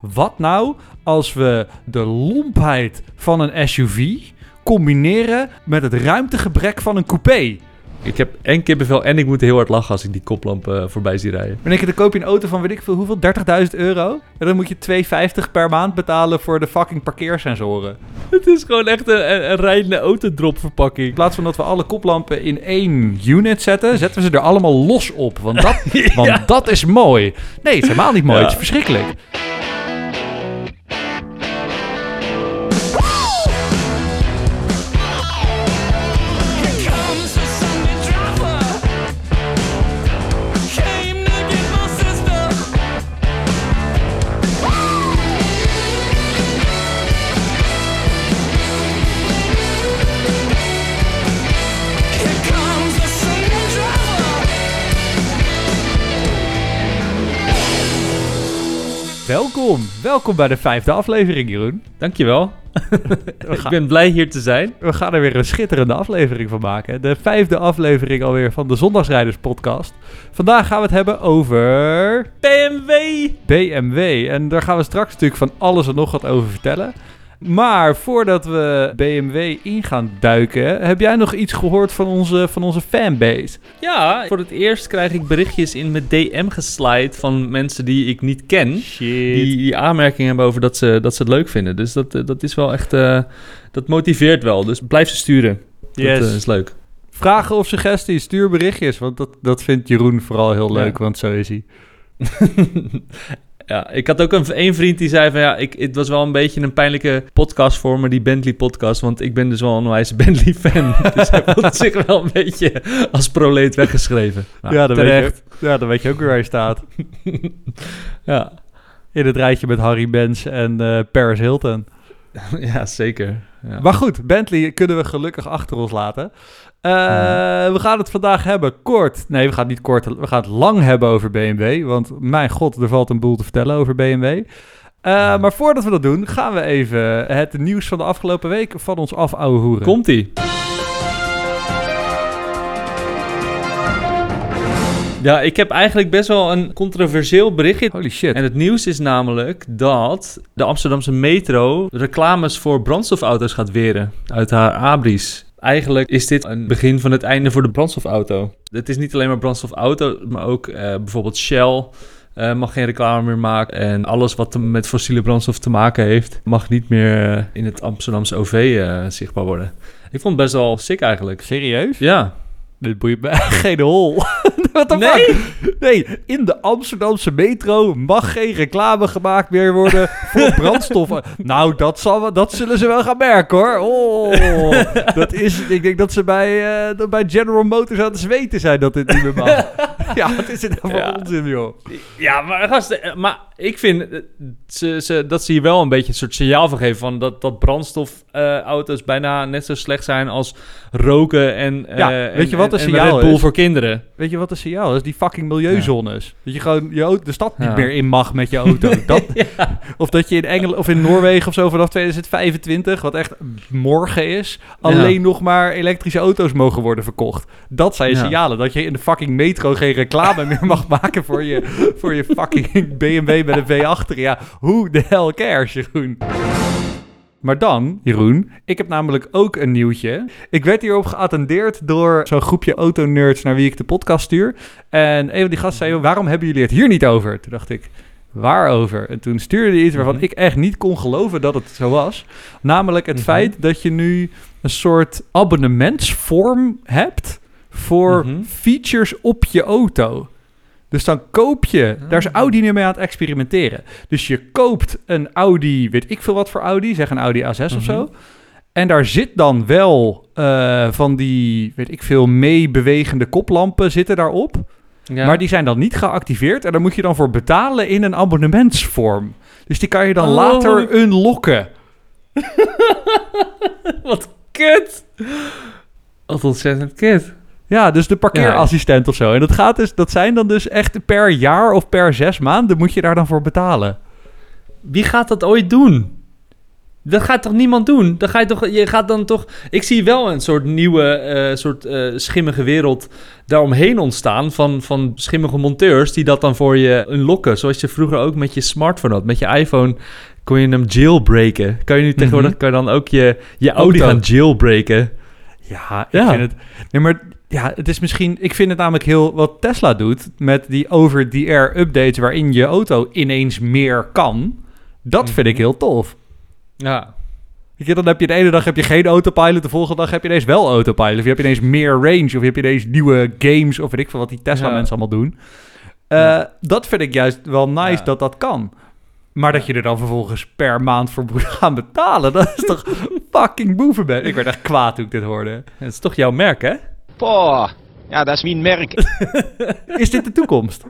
Wat nou als we de lompheid van een SUV combineren met het ruimtegebrek van een coupé? Ik heb en kippenvel en ik moet heel hard lachen als ik die koplamp eh, voorbij zie rijden. Denk je, dan koop je een auto van weet ik veel hoeveel, 30.000 euro. En dan moet je 2,50 per maand betalen voor de fucking parkeersensoren. Het is gewoon echt een, een, een rijdende autodrop verpakking. In plaats van dat we alle koplampen in één unit zetten, zetten we ze er allemaal los op. Want dat, want dat is mooi. Nee, het is helemaal niet mooi. Ja. Het is verschrikkelijk. Welkom. Welkom bij de vijfde aflevering, Jeroen. Dankjewel. ik ben blij hier te zijn. We gaan er weer een schitterende aflevering van maken. De vijfde aflevering alweer van de Zondagsrijders podcast. Vandaag gaan we het hebben over BMW! BMW. En daar gaan we straks natuurlijk van alles en nog wat over vertellen. Maar voordat we BMW in gaan duiken, heb jij nog iets gehoord van onze, van onze fanbase? Ja, voor het eerst krijg ik berichtjes in mijn DM geslide van mensen die ik niet ken. Shit. Die, die aanmerkingen hebben over dat ze, dat ze het leuk vinden. Dus dat, eh, dat is wel echt... eh, dat motiveert wel. Dus blijf ze sturen. Yes. Dat eh, is leuk. Vragen of suggesties, stuur berichtjes. Want dat, dat vindt Jeroen vooral heel Ja. leuk, want zo is hij. ja, ik had ook een, een vriend die zei van ja, ik, het was wel een beetje een pijnlijke podcast voor me, die Bentley podcast, want ik ben dus wel een wijze Bentley fan. dus hij voelt zich wel een beetje als proleet weggeschreven. Nou, ja, dan weet, terecht. je, ja, dan weet je ook weer waar je staat. Ja. In het rijtje met Harry Benz en eh, Paris Hilton. ja, zeker. Ja. Maar goed, Bentley kunnen we gelukkig achter ons laten. Eh, Mhm. We gaan het vandaag hebben kort. Nee, we gaan het niet kort. We gaan het lang hebben over BMW. Want mijn god, er valt een boel te vertellen over BMW. Eh, maar voordat we dat doen, gaan we even het nieuws van de afgelopen week van ons af hoeren. Komt-ie. Ja, ik heb eigenlijk best wel een controversieel berichtje. Holy shit. En het nieuws is namelijk dat de Amsterdamse metro reclames voor brandstofauto's gaat weren uit haar abris. Eigenlijk is dit een begin van het einde voor de brandstofauto. Het is niet alleen maar brandstofauto, maar ook eh, bijvoorbeeld Shell eh, mag geen reclame meer maken. En alles wat te- met fossiele brandstof te maken heeft, mag niet meer eh, in het Amsterdamse OV zichtbaar worden. Ik vond het best wel sick eigenlijk. Serieus? Ja. Dit boeit me geen hol. Nee? fuck? Nee, in de Amsterdamse metro mag geen reclame gemaakt meer worden voor brandstoffen. nou, dat, zal, dat zullen ze wel gaan merken hoor. Oh, dat is, ik denk dat ze bij, dat bij General Motors aan het zweten zijn dat dit niet meer mag. ja, wat is dit nou voor Ja. onzin joh? Ja, maar, gasten, eh, maar ik vind eh, ze, ze, dat ze hier wel een beetje een soort signaal van geven... Van dat, dat brandstofauto's bijna net zo slecht zijn als roken en, Ja, weet en- je wat en- een en signaal Red Bull is? voor kinderen. Weet je wat een signaal is? Die fucking milieuzones. Dat je gewoon je auto, de stad niet meer in mag met je auto. Dat, Of dat je in Engeland of in Noorwegen of zo vanaf 2025, wat echt morgen is, alleen nog maar elektrische auto's mogen worden verkocht. Dat zijn signalen. Dat je in de fucking metro geen reclame meer mag maken voor je, voor je fucking BMW met een V achter. Ja, hoe de hell cares, Jeroen? Maar dan, Jeroen, ik heb namelijk ook een nieuwtje. Ik werd hierop geattendeerd door zo'n groepje autonerds naar wie ik de podcast stuur. En een van die gasten zei, "Joh, waarom hebben jullie het hier niet over? Toen dacht ik, waarover? En toen stuurde hij iets waarvan Mhm. ik echt niet kon geloven dat het zo was. Namelijk het Mhm. feit dat je nu een soort abonnementsvorm hebt voor Mhm. features op je auto. Dus dan koop je, daar is Ah. Audi nu mee aan het experimenteren. Dus je koopt een Audi, weet ik veel wat voor Audi, zeg een Audi A6 of Mhm. zo. En daar zit dan wel eh, van die, weet ik veel, meebewegende koplampen zitten daarop. Ja. Maar die zijn dan niet geactiveerd en daar moet je dan voor betalen in een abonnementsvorm. Dus die kan je dan Oh. later unlocken. Wat kut! Wat ontzettend kut. Ja, dus de parkeerassistent of zo. En dat, gaat dus, dat zijn dan dus echt per jaar of per zes maanden moet je daar dan voor betalen. Wie gaat dat ooit doen? Dat gaat toch niemand doen? Dan ga je toch, je gaat dan toch. Ik zie wel een soort nieuwe, eh, soort eh, schimmige wereld daaromheen ontstaan van, van schimmige monteurs die dat dan voor je unlocken, zoals je vroeger ook met je smartphone had, met je iPhone. Kon je hem jailbreken? Kan je nu tegenwoordig kan je dan ook je, je Audi gaan jailbreken? Ja, ik Ja. vind het... Nee, maar ja, het is misschien... Ik vind het namelijk heel... Wat Tesla doet met die over-the-air updates... waarin je auto ineens meer kan... Dat vind ik heel tof. Ja. Weet je, dan heb je de ene dag heb je geen autopilot... de volgende dag heb je ineens wel autopilot. Of je hebt ineens meer range... of je hebt ineens nieuwe games... of weet ik veel wat die Tesla-mensen allemaal doen. Eh, Ja. Dat vind ik juist wel nice Ja. dat dat kan. Maar dat je er dan vervolgens per maand voor moet gaan betalen... dat is toch fucking boevenbed. Ik werd echt kwaad toen ik dit hoorde. Het is toch jouw merk, hè? Poh, ja, dat is mijn merk. Is dit de toekomst?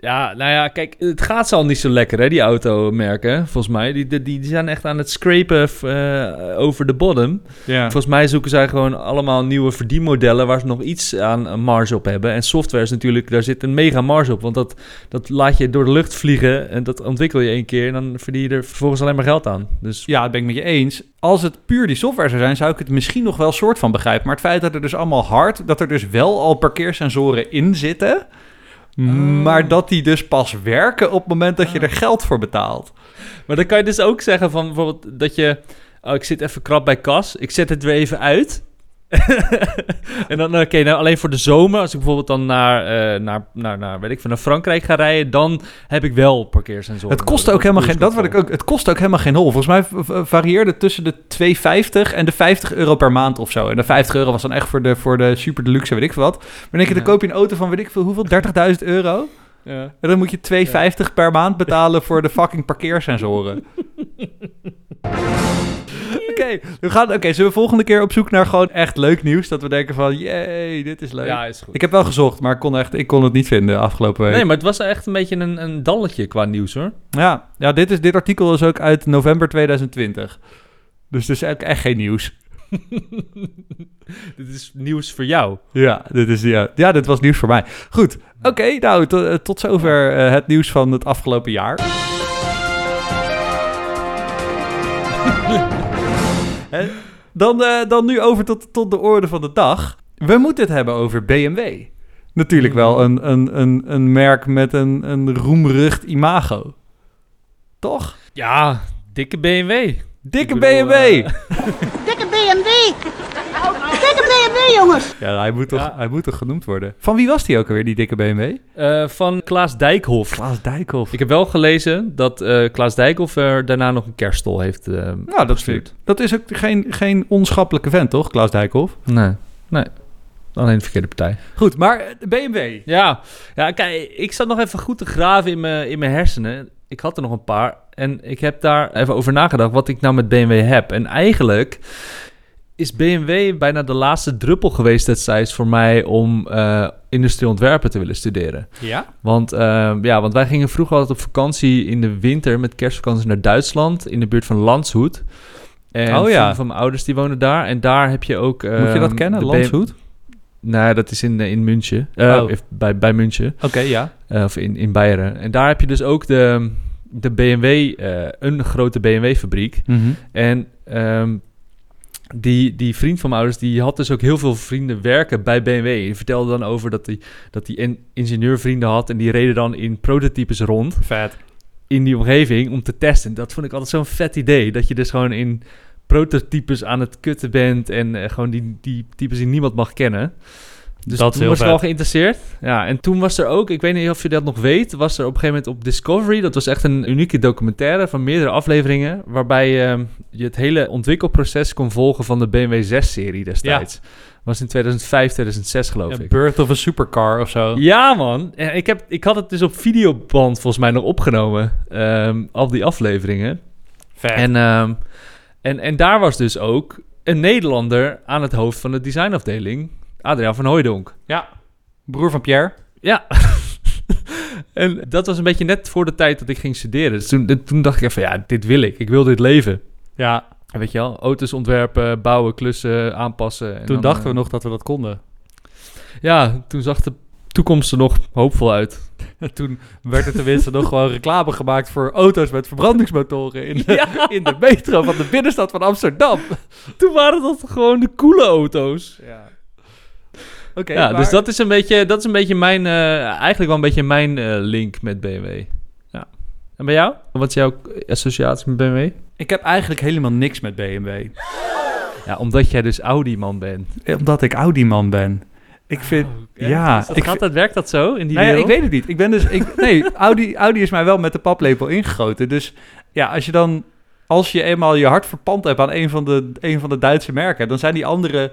Ja, nou ja, kijk, het gaat zo al niet zo lekker, hè, die automerken, volgens mij. Die, die, die zijn echt aan het scrapen eh, over de bottom. Ja. Volgens mij zoeken zij gewoon allemaal nieuwe verdienmodellen waar ze nog iets aan marge op hebben. En software is natuurlijk, daar zit een mega marge op. Want dat, dat laat je door de lucht vliegen en dat ontwikkel je één keer en dan verdien je er vervolgens alleen maar geld aan. Dus Ja, dat ben ik met je eens. Als het puur die software zou zijn, zou ik het misschien nog wel soort van begrijpen. Maar het feit dat er dus allemaal hard, dat er dus wel al parkeersensoren in zitten, maar dat die dus pas werken op het moment dat je er geld voor betaalt. Maar dan kan je dus ook zeggen van bijvoorbeeld dat je... Oh, ik zit even krap bij kas. Ik zet het weer even uit. en dan, oké, nou alleen voor de zomer. Als ik bijvoorbeeld dan naar, eh, naar, naar, naar, weet ik, van naar Frankrijk ga rijden, dan heb ik wel parkeersensoren. Het kost ook helemaal geen, dat wat ik ook, het kost ook helemaal geen hol. Volgens mij varieerde tussen de 2,50 en de 50 euro per maand of zo. En de 50 euro was dan echt voor de, voor de super deluxe, weet ik veel wat. Maar denk je, dan koop je een auto van weet ik veel hoeveel, 30.000 euro. Ja. En dan moet je 2,50 per maand betalen voor de fucking parkeersensoren. Oké, we gaan. Oké, zullen we volgende keer op zoek naar gewoon echt leuk nieuws? Dat we denken van, jee, dit is leuk. ja, is goed. Ik heb wel gezocht, maar ik kon, echt, ik kon het niet vinden afgelopen week. Nee, maar het was echt een beetje een, een dalletje qua nieuws, hoor. Ja, ja dit, is, dit artikel is ook uit november 2020. Dus het is eigenlijk echt geen nieuws. Dit is nieuws voor jou. Ja, dit, is, ja, ja, dit was nieuws voor mij. Goed, oké, nou, eh, tot zover eh, het nieuws van het afgelopen jaar. Dan, eh, dan nu over tot, tot de orde van de dag. We moeten het hebben over BMW. Natuurlijk wel een, een, een, een merk met een, een roemrucht imago. Toch? Ja, dikke BMW. Dikke bedoel, BMW! eh, Dikke BMW. BMW, jongens. Ja, hij moet, toch, Ja. hij moet toch genoemd worden. Van wie was die ook alweer, die dikke BMW? eh, van Klaas Dijkhoff. Klaas Dijkhoff. Ik heb wel gelezen dat eh Klaas Dijkhoff er daarna nog een kerststol heeft eh Nou, dat, gestuurd. vind dat is ook geen, geen onschappelijke vent, toch, Klaas Dijkhoff? Nee, nee. Alleen de verkeerde partij. Goed, maar de BMW. Ja, ja kijk, ik zat nog even goed te graven in mijn, in mijn hersenen. Ik had er nog een paar. En ik heb daar even over nagedacht wat ik nou met BMW heb. En eigenlijk is BMW bijna de laatste druppel geweest destijds voor mij om eh industrieel ontwerpen te willen studeren. Ja? Want, eh, ja, want wij gingen vroeger altijd op vakantie in de winter met kerstvakantie naar Duitsland in de buurt van Landshut. En Oh ja. van mijn ouders die wonen daar. En daar heb je ook... Moet je dat ehm, kennen, Landshut? Nee, dat is in, eh, in München. Eh, Oh. Bij, bij München. Oké, ja. Eh, of in, in Beieren. En daar heb je dus ook de, de BMW, eh, een grote BMW-fabriek. En ehm, die, die vriend van mijn ouders, die had dus ook heel veel vrienden werken bij BMW. Die vertelde dan over dat hij dat die in- ingenieurvrienden had. En die reden dan in prototypes rond Vet. in die omgeving om te testen. Dat vond ik altijd zo'n vet idee. Dat je dus gewoon in prototypes aan het kutten bent. En eh, gewoon die, die types die niemand mag kennen. Dus Dat toen was ik wel vet. geïnteresseerd. Ja, en toen was er ook, ik weet niet of je dat nog weet, was er op een gegeven moment op Discovery, dat was echt een unieke documentaire van meerdere afleveringen, waarbij eh, je het hele ontwikkelproces kon volgen van de BMW 6-serie destijds. Was in 2005, 2006 geloof Ja, ik. Birth of a Supercar of zo. Ja, man. Ik, heb, ik had het dus op videoband volgens mij nog opgenomen. ehm, al die afleveringen. Vet. En, ehm, en, en daar was dus ook een Nederlander aan het hoofd van de designafdeling. Adriaan van Hooijdonk. ja. Broer van Pierre. Ja. en dat was een beetje net voor de tijd dat ik ging studeren. Dus toen, toen dacht ik even, ja, dit wil ik. Ik wil dit leven. Ja, En weet je wel, auto's ontwerpen, bouwen, klussen, aanpassen. En toen dan, dachten we eh, nog dat we dat konden. Ja, toen zag de toekomst er nog hoopvol uit. En toen werd er tenminste nog gewoon reclame gemaakt voor auto's met verbrandingsmotoren in de, Ja. in de metro van de binnenstad van Amsterdam. Toen waren dat gewoon de coole auto's. Ja. Oké, ja, maar- dus dat is een beetje, dat is een beetje mijn, eh, eigenlijk wel een beetje mijn eh, link met BMW. Ja. En bij jou? Wat is jouw associatie met BMW? Ik heb eigenlijk helemaal niks met BMW. Ja, omdat jij dus Audi-man bent. Omdat ik Audi-man ben. Ik vind... ja, Is dat, ik gaat dat, werkt dat zo in die ja, ik weet het niet. Ik ben dus... Ik, nee, Audi, Audi is mij wel met de paplepel ingegoten. Dus ja, als je dan... Als je eenmaal je hart verpand hebt aan een van de, een van de Duitse merken... dan zijn die andere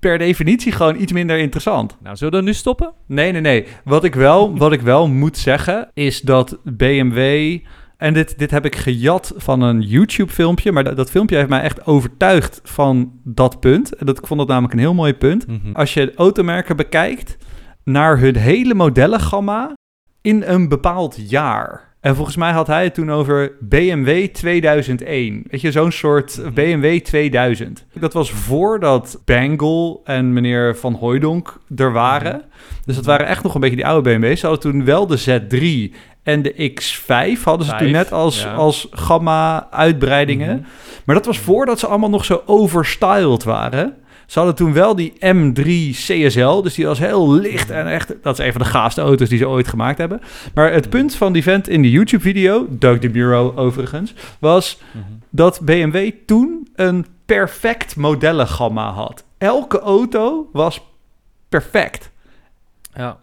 per definitie gewoon iets minder interessant. Nou, zullen we dan nu stoppen? Nee, nee, nee. Wat ik wel, wat ik wel moet zeggen, is dat BMW... En dit, dit heb ik gejat van een YouTube-filmpje. Maar dat, dat filmpje heeft mij echt overtuigd van dat punt. En dat, ik vond dat namelijk een heel mooi punt. Als je automerken bekijkt naar hun hele modellengamma in een bepaald jaar. En volgens mij had hij het toen over BMW 2001. Weet je, zo'n soort BMW 2000. Dat was voordat Bangle en meneer Van Hooijdonk er waren. Dus dat waren echt nog een beetje die oude BMW's. Ze hadden toen wel de Z3 en de X5 hadden ze toen net als, ja. als gamma-uitbreidingen. Mhm. Maar dat was voordat ze allemaal nog zo overstyled waren. Ze hadden toen wel die M3 CSL, dus die was heel licht en echt... Dat is een van de gaafste auto's die ze ooit gemaakt hebben. Maar het punt van die vent in de YouTube-video, Doug DeMuro overigens, was Mhm. dat BMW toen een perfect modellengamma had. Elke auto was perfect. Ja.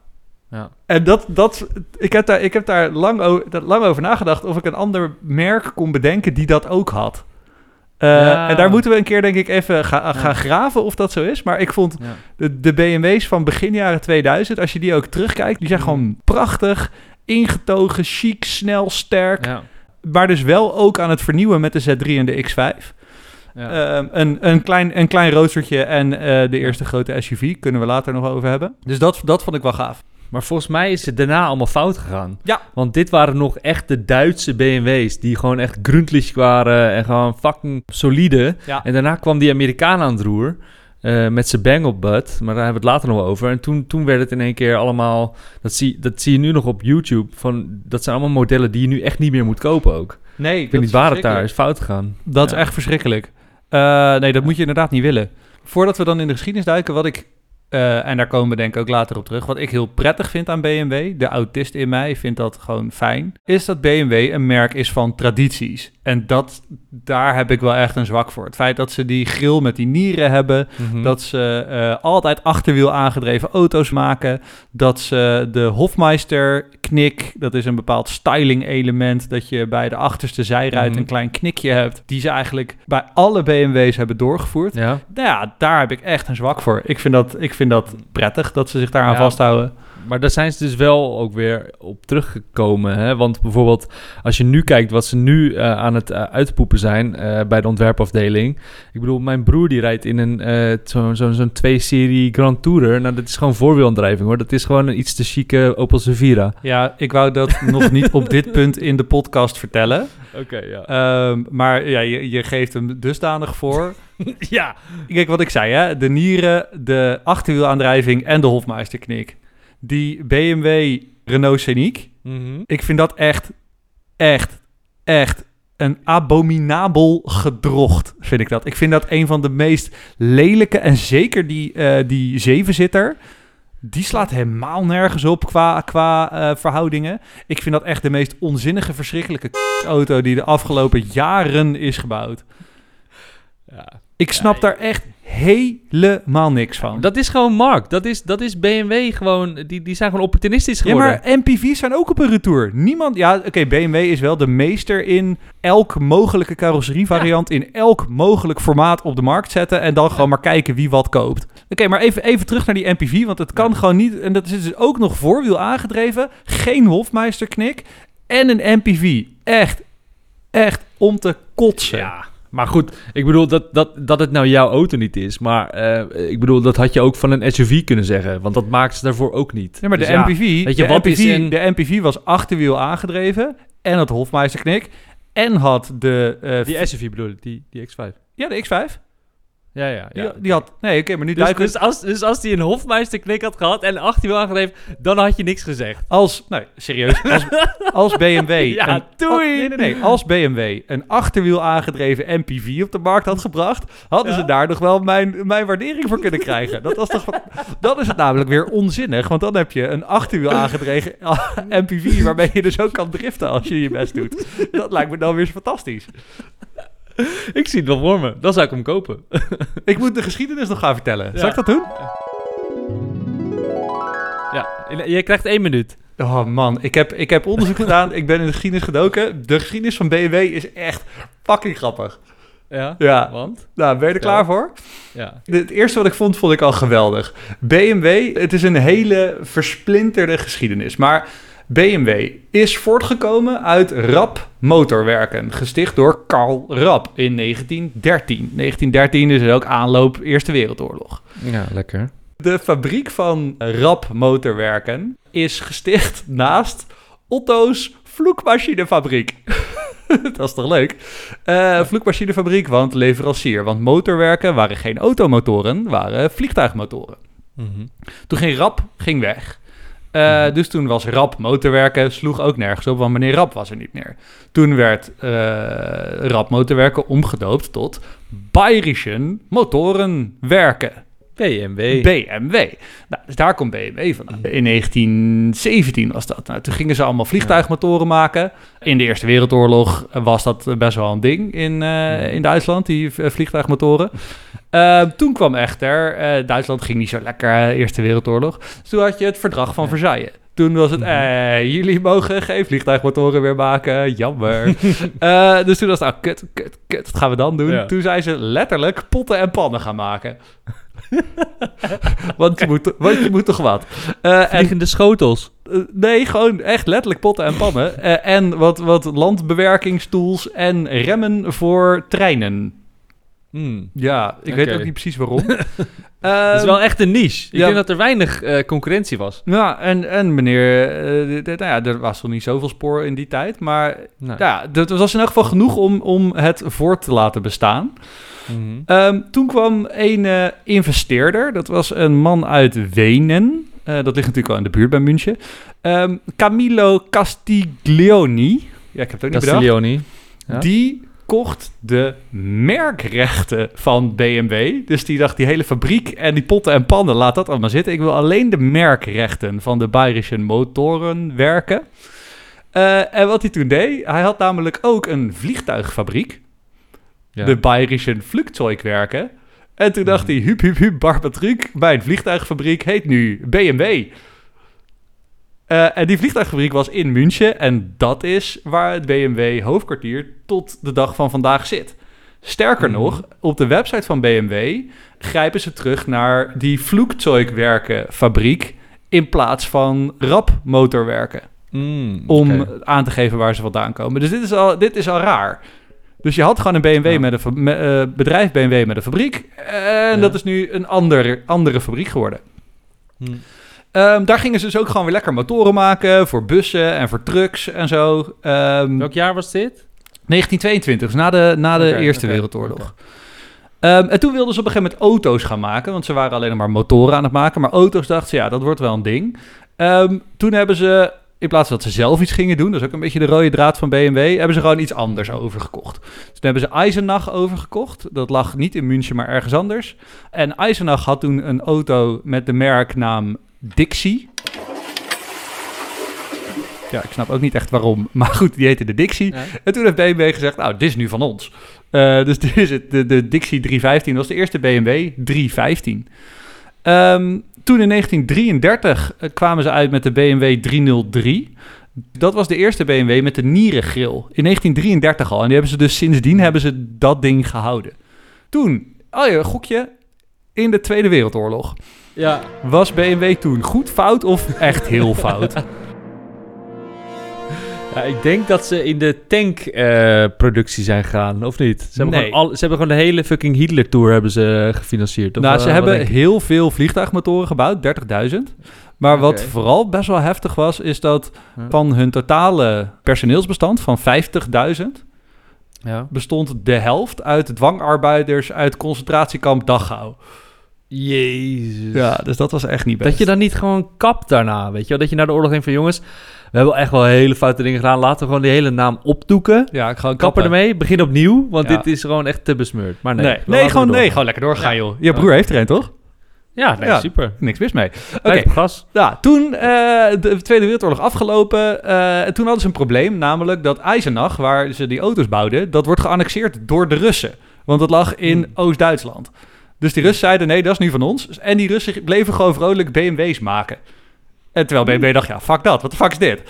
ja. En dat, dat, ik heb daar, ik heb daar lang, o- dat lang over nagedacht of ik een ander merk kon bedenken die dat ook had. Eh, Ja. En daar moeten we een keer denk ik even ga- gaan graven of dat zo is. Maar ik vond ja. de, de BMW's van begin jaren 2000, als je die ook terugkijkt, die zijn Mm. gewoon prachtig, ingetogen, chic, snel, sterk. ja. Maar dus wel ook aan het vernieuwen met de Z3 en de X5. ja. Ehm, een, een, klein, een klein roostertje en eh, de eerste grote SUV. Kunnen we later nog over hebben. Dus dat, dat vond ik wel gaaf. Maar volgens mij is het daarna allemaal fout gegaan. Ja. Want dit waren nog echt de Duitse BMW's. Die gewoon echt grundlich waren en gewoon fucking solide. Ja. En daarna kwam die Amerikaan aan het roer. eh, met zijn bang op butt. Maar daar hebben we het later nog over. En toen, toen werd het in één keer allemaal... Dat zie, dat zie je nu nog op YouTube. Van, dat zijn allemaal modellen die je nu echt niet meer moet kopen ook. Nee, Ik weet niet waar het daar is fout gegaan. Dat Ja. is echt verschrikkelijk. Eh, nee, dat moet je inderdaad niet willen. Voordat we dan in de geschiedenis duiken, wat ik, eh, en daar komen we denk ik ook later op terug, wat ik heel prettig vind aan BMW, de autist in mij vindt dat gewoon fijn, is dat BMW een merk is van tradities. En dat, daar heb ik wel echt een zwak voor. Het feit dat ze die grill met die nieren hebben, Mhm. dat ze eh, altijd achterwiel aangedreven auto's maken. Dat ze de Hofmeister knik, dat is een bepaald styling element. Dat je bij de achterste zijruit Mhm. een klein knikje hebt. Die ze eigenlijk bij alle BMW's hebben doorgevoerd. Ja. Nou ja, daar heb ik echt een zwak voor. Ik vind dat, ik vind dat prettig dat ze zich daaraan Ja. vasthouden. Maar daar zijn ze dus wel ook weer op teruggekomen. Hè? Want bijvoorbeeld, als je nu kijkt wat ze nu eh, aan het eh, uitpoepen zijn eh, bij de ontwerpafdeling. Ik bedoel, mijn broer die rijdt in een zo'n zo, zo'n 2-serie Grand Tourer. Nou, dat is gewoon voorwielaandrijving hoor. Dat is gewoon een iets te chique Opel Sevira. Ja, ik wou dat nog niet op dit punt in de podcast vertellen. Oké, ja. Ehm, maar ja, je, je geeft hem dusdanig voor. ja. Kijk, wat ik zei, hè? de nieren, de achterwielaandrijving en de Hofmeisterknik. Die BMW Renault Scenic, Mhm. ik vind dat echt, echt, echt een abominabel gedrocht, vind ik dat. Ik vind dat een van de meest lelijke, en zeker die, eh, die zevenzitter, die slaat helemaal nergens op qua, qua eh, verhoudingen. Ik vind dat echt de meest onzinnige, verschrikkelijke auto die de afgelopen jaren is gebouwd. ja. Ik snap Ja, daar echt helemaal niks van. Dat is gewoon Mark. Dat is, dat is BMW gewoon. Die, die zijn gewoon opportunistisch ja, geworden. maar MPV's zijn ook op een retour. Niemand... Ja, oké, BMW is wel de meester in elk mogelijke carrosserievariant... in elk mogelijk formaat op de markt zetten... en dan gewoon maar kijken wie wat koopt. Oké, maar even, even terug naar die MPV... want het kan gewoon niet... en dat is dus ook nog voorwiel aangedreven... geen Hofmeisterknik en een MPV. Echt, echt om te kotsen. Ja, maar goed, ik bedoel dat, dat, dat het nou jouw auto niet is. Maar eh, ik bedoel, dat had je ook van een SUV kunnen zeggen. Want dat maakt ze daarvoor ook niet. Nee, maar Dus de, ja, MPV, weet je, de, wat MPV, is een- de MPV was achterwiel aangedreven en had Hofmeisterknik en had de... eh, Die SUV bedoel ik, die, die X5. ja, de X5. Ja, ja, Die, ja. die had... Nee, oké, maar nu Dus, dus, als, dus als hij een Hofmeister-knik had gehad en 18 wil aangegeven, dan had je niks gezegd. Als, nee, serieus, als, als BMW... Ja, een- doei! al- nee, nee, nee. Als BMW een achterwiel aangedreven MPV op de markt had gebracht, hadden Ja. ze daar nog wel mijn, mijn waardering voor kunnen krijgen. Dat was toch, dan is het namelijk weer onzinnig, want dan heb je een achterwiel aangedreven MPV waarmee je dus ook kan driften als je je best doet. Dat lijkt me dan weer fantastisch. Ik zie het wel voor me. Dan zou ik hem kopen. Ik moet de geschiedenis nog gaan vertellen. Zal ik dat doen? Ja, je krijgt één minuut. Oh man, ik heb, ik heb onderzoek gedaan. Ik ben in de geschiedenis gedoken. De geschiedenis van BMW is echt fucking grappig. Ja? Ja. Want? Nou, ben je er klaar Ja. voor? Ja. Het eerste wat ik vond, vond ik al geweldig. BMW, het is een hele versplinterde geschiedenis. Maar BMW is voortgekomen uit Rap Motorwerken. Gesticht door Karl Rap in 1913. 1913 is ook aanloop Eerste Wereldoorlog. Ja, lekker. De fabriek van Rap Motorwerken is gesticht naast Otto's vloekmachinefabriek. Dat is toch leuk? Eh vloekmachinefabriek, want leverancier. Want motorwerken waren geen automotoren, waren vliegtuigmotoren. Mhm. Toen ging Rap ging weg. Eh, Dus toen was Rap motorwerken, sloeg ook nergens op, want meneer Rap was er niet meer. Toen werd eh Rap motorwerken omgedoopt tot Bayerischen Motorenwerken. BMW. BMW. Nou, dus daar komt BMW vandaan. In 1917 was dat. Nou, toen gingen ze allemaal vliegtuigmotoren maken. In de Eerste Wereldoorlog was dat best wel een ding in, eh, in Duitsland, die vliegtuigmotoren. Eh, toen kwam echter, eh, Duitsland ging niet zo lekker, Eerste Wereldoorlog. Dus toen had je het verdrag van Versailles. Toen was het, eh, jullie mogen geen vliegtuigmotoren meer maken, jammer. Dus toen was het, ah, kut, kut, kut, wat gaan we dan doen? Ja. Toen zijn ze letterlijk potten en pannen gaan maken. want, je moet, want je moet toch wat. Eh, en, Vliegende schotels. eh, nee, gewoon echt letterlijk potten en pannen. Eh, en wat, wat landbewerkingstools en remmen voor treinen. Hmm. Ja, ik weet ook niet precies waarom. Dat is Ehm, wel echt een niche. Ik ja. denk dat er weinig eh, concurrentie was. Ja, en, en meneer, d- nou ja, er was nog niet zoveel spoor in die tijd, maar Nee. ja, dat was in elk geval genoeg om, om het voort te laten bestaan. Mhm. Ehm, toen kwam een eh, investeerder, dat was een man uit Wenen, dat ligt natuurlijk wel in de buurt bij München. Ehm, Camillo Castiglioni, ja, ik heb het ook niet bedacht. Castiglioni. Ja. Die kocht de merkrechten van BMW. Dus die dacht, die hele fabriek en die potten en pannen, laat dat allemaal zitten. Ik wil alleen de merkrechten van de Bayerischen Motoren werken. Eh, en wat hij toen deed, hij had namelijk ook een vliegtuigfabriek. Ja. De Bayerischen Flugzeugwerken. En toen dacht hij, hup, hup, hup, barbatruk, mijn vliegtuigfabriek heet nu BMW. Eh, en die vliegtuigfabriek was in München en dat is waar het BMW hoofdkwartier tot de dag van vandaag zit. Sterker Mhm. nog, op de website van BMW grijpen ze terug naar die Flugzeugwerkenfabriek in plaats van Rap Motorwerken Mm, om aan te geven waar ze vandaan komen. Dus dit is al, dit is al raar. Dus je had gewoon een BMW Ja. met een eh, bedrijf BMW met een fabriek. En dat is nu een ander, andere fabriek geworden. Hm. Ehm, daar gingen ze dus ook gewoon weer lekker motoren maken voor bussen en voor trucks en zo. Ehm, Welk jaar was dit? 1922, dus na de, na de Eerste Wereldoorlog. Ehm, en toen wilden ze op een gegeven moment auto's gaan maken, want ze waren alleen maar motoren aan het maken. Maar auto's dachten ze, ja, dat wordt wel een ding. Toen hebben ze, in plaats van dat ze zelf iets gingen doen, dat is ook een beetje de rode draad van BMW, hebben ze gewoon iets anders overgekocht. Dus toen hebben ze Eisenach overgekocht. Dat lag niet in München, maar ergens anders. En Eisenach had toen een auto met de merknaam Dixie. Ja, ik snap ook niet echt waarom. Maar goed, die heette de Dixie. Ja. En toen heeft BMW gezegd, nou, dit is nu van ons. Eh, dus dit is het, de, de Dixie 315 was de eerste BMW 315. Ehm, toen in 1933 eh, kwamen ze uit met de BMW 303. Dat was de eerste BMW met de nierengrill. In 1933 al. En die hebben ze dus sindsdien hebben ze dat ding gehouden. Toen, oh ja, gokje, in de Tweede Wereldoorlog. Ja. Was BMW toen goed fout of echt heel fout? ja, ik denk dat ze in de tankproductie zijn gegaan, of niet? Ze hebben, Nee. gewoon al, ze hebben gewoon de hele fucking Hitler-tour hebben ze gefinancierd. Of, nou, eh, ze wat hebben heel veel vliegtuigmotoren gebouwd, 30.000. Maar wat vooral best wel heftig was, is dat Ja. van hun totale personeelsbestand van 50.000... Ja. bestond de helft uit dwangarbeiders uit concentratiekamp Dachau. Jezus. Ja, dus dat was echt niet best. Dat je dan niet gewoon kapt daarna, weet je wel? Dat je na de oorlog denkt van jongens, we hebben echt wel hele foute dingen gedaan. Laten we gewoon die hele naam opdoeken. ja, ik gewoon Kappen ermee, begin opnieuw, want Ja. dit is gewoon echt te besmeurd. Maar nee, Nee, gewoon, nee, gewoon lekker doorgaan, Ja. joh. Je broer heeft er een, toch? Ja, nee, Ja. super. Niks mis mee. Oké, gas. Ja, toen eh, de Tweede Wereldoorlog afgelopen, eh, en toen hadden ze een probleem, namelijk dat Eisenach, waar ze die auto's bouwden, dat wordt geannexeerd door de Russen. Want dat lag in Hmm. Oost-Duitsland. Dus die Russen zeiden, nee, dat is nu van ons. En die Russen bleven gewoon vrolijk BMW's maken. En terwijl BMW dacht, ja, fuck dat, wat de fuck is dit?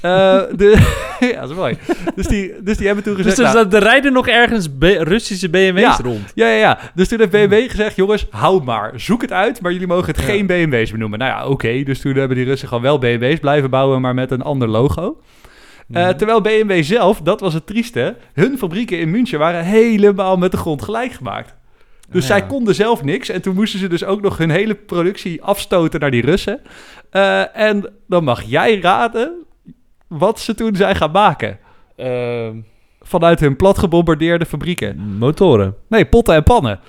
Eh, de, ja, dat is mooi. Dus die, dus die hebben toen Dus, gezegd... dus nou, dat- er rijden nog ergens B- Russische BMW's Ja. rond. ja, ja, ja. Dus toen heeft BMW gezegd, jongens, hou maar. Zoek het uit, maar jullie mogen het Ja. geen BMW's meer noemen. Nou ja, oké. Dus toen hebben die Russen gewoon wel BMW's blijven bouwen, maar met een ander logo. Eh, Mhm. terwijl BMW zelf, dat was het trieste, hun fabrieken in München waren helemaal met de grond gelijk gemaakt. Dus zij konden zelf niks. En toen moesten ze dus ook nog hun hele productie afstoten naar die Russen. Eh, en dan mag jij raden wat ze toen zijn gaan maken. Ehm, Vanuit hun platgebombardeerde fabrieken. motoren. Nee, potten en pannen.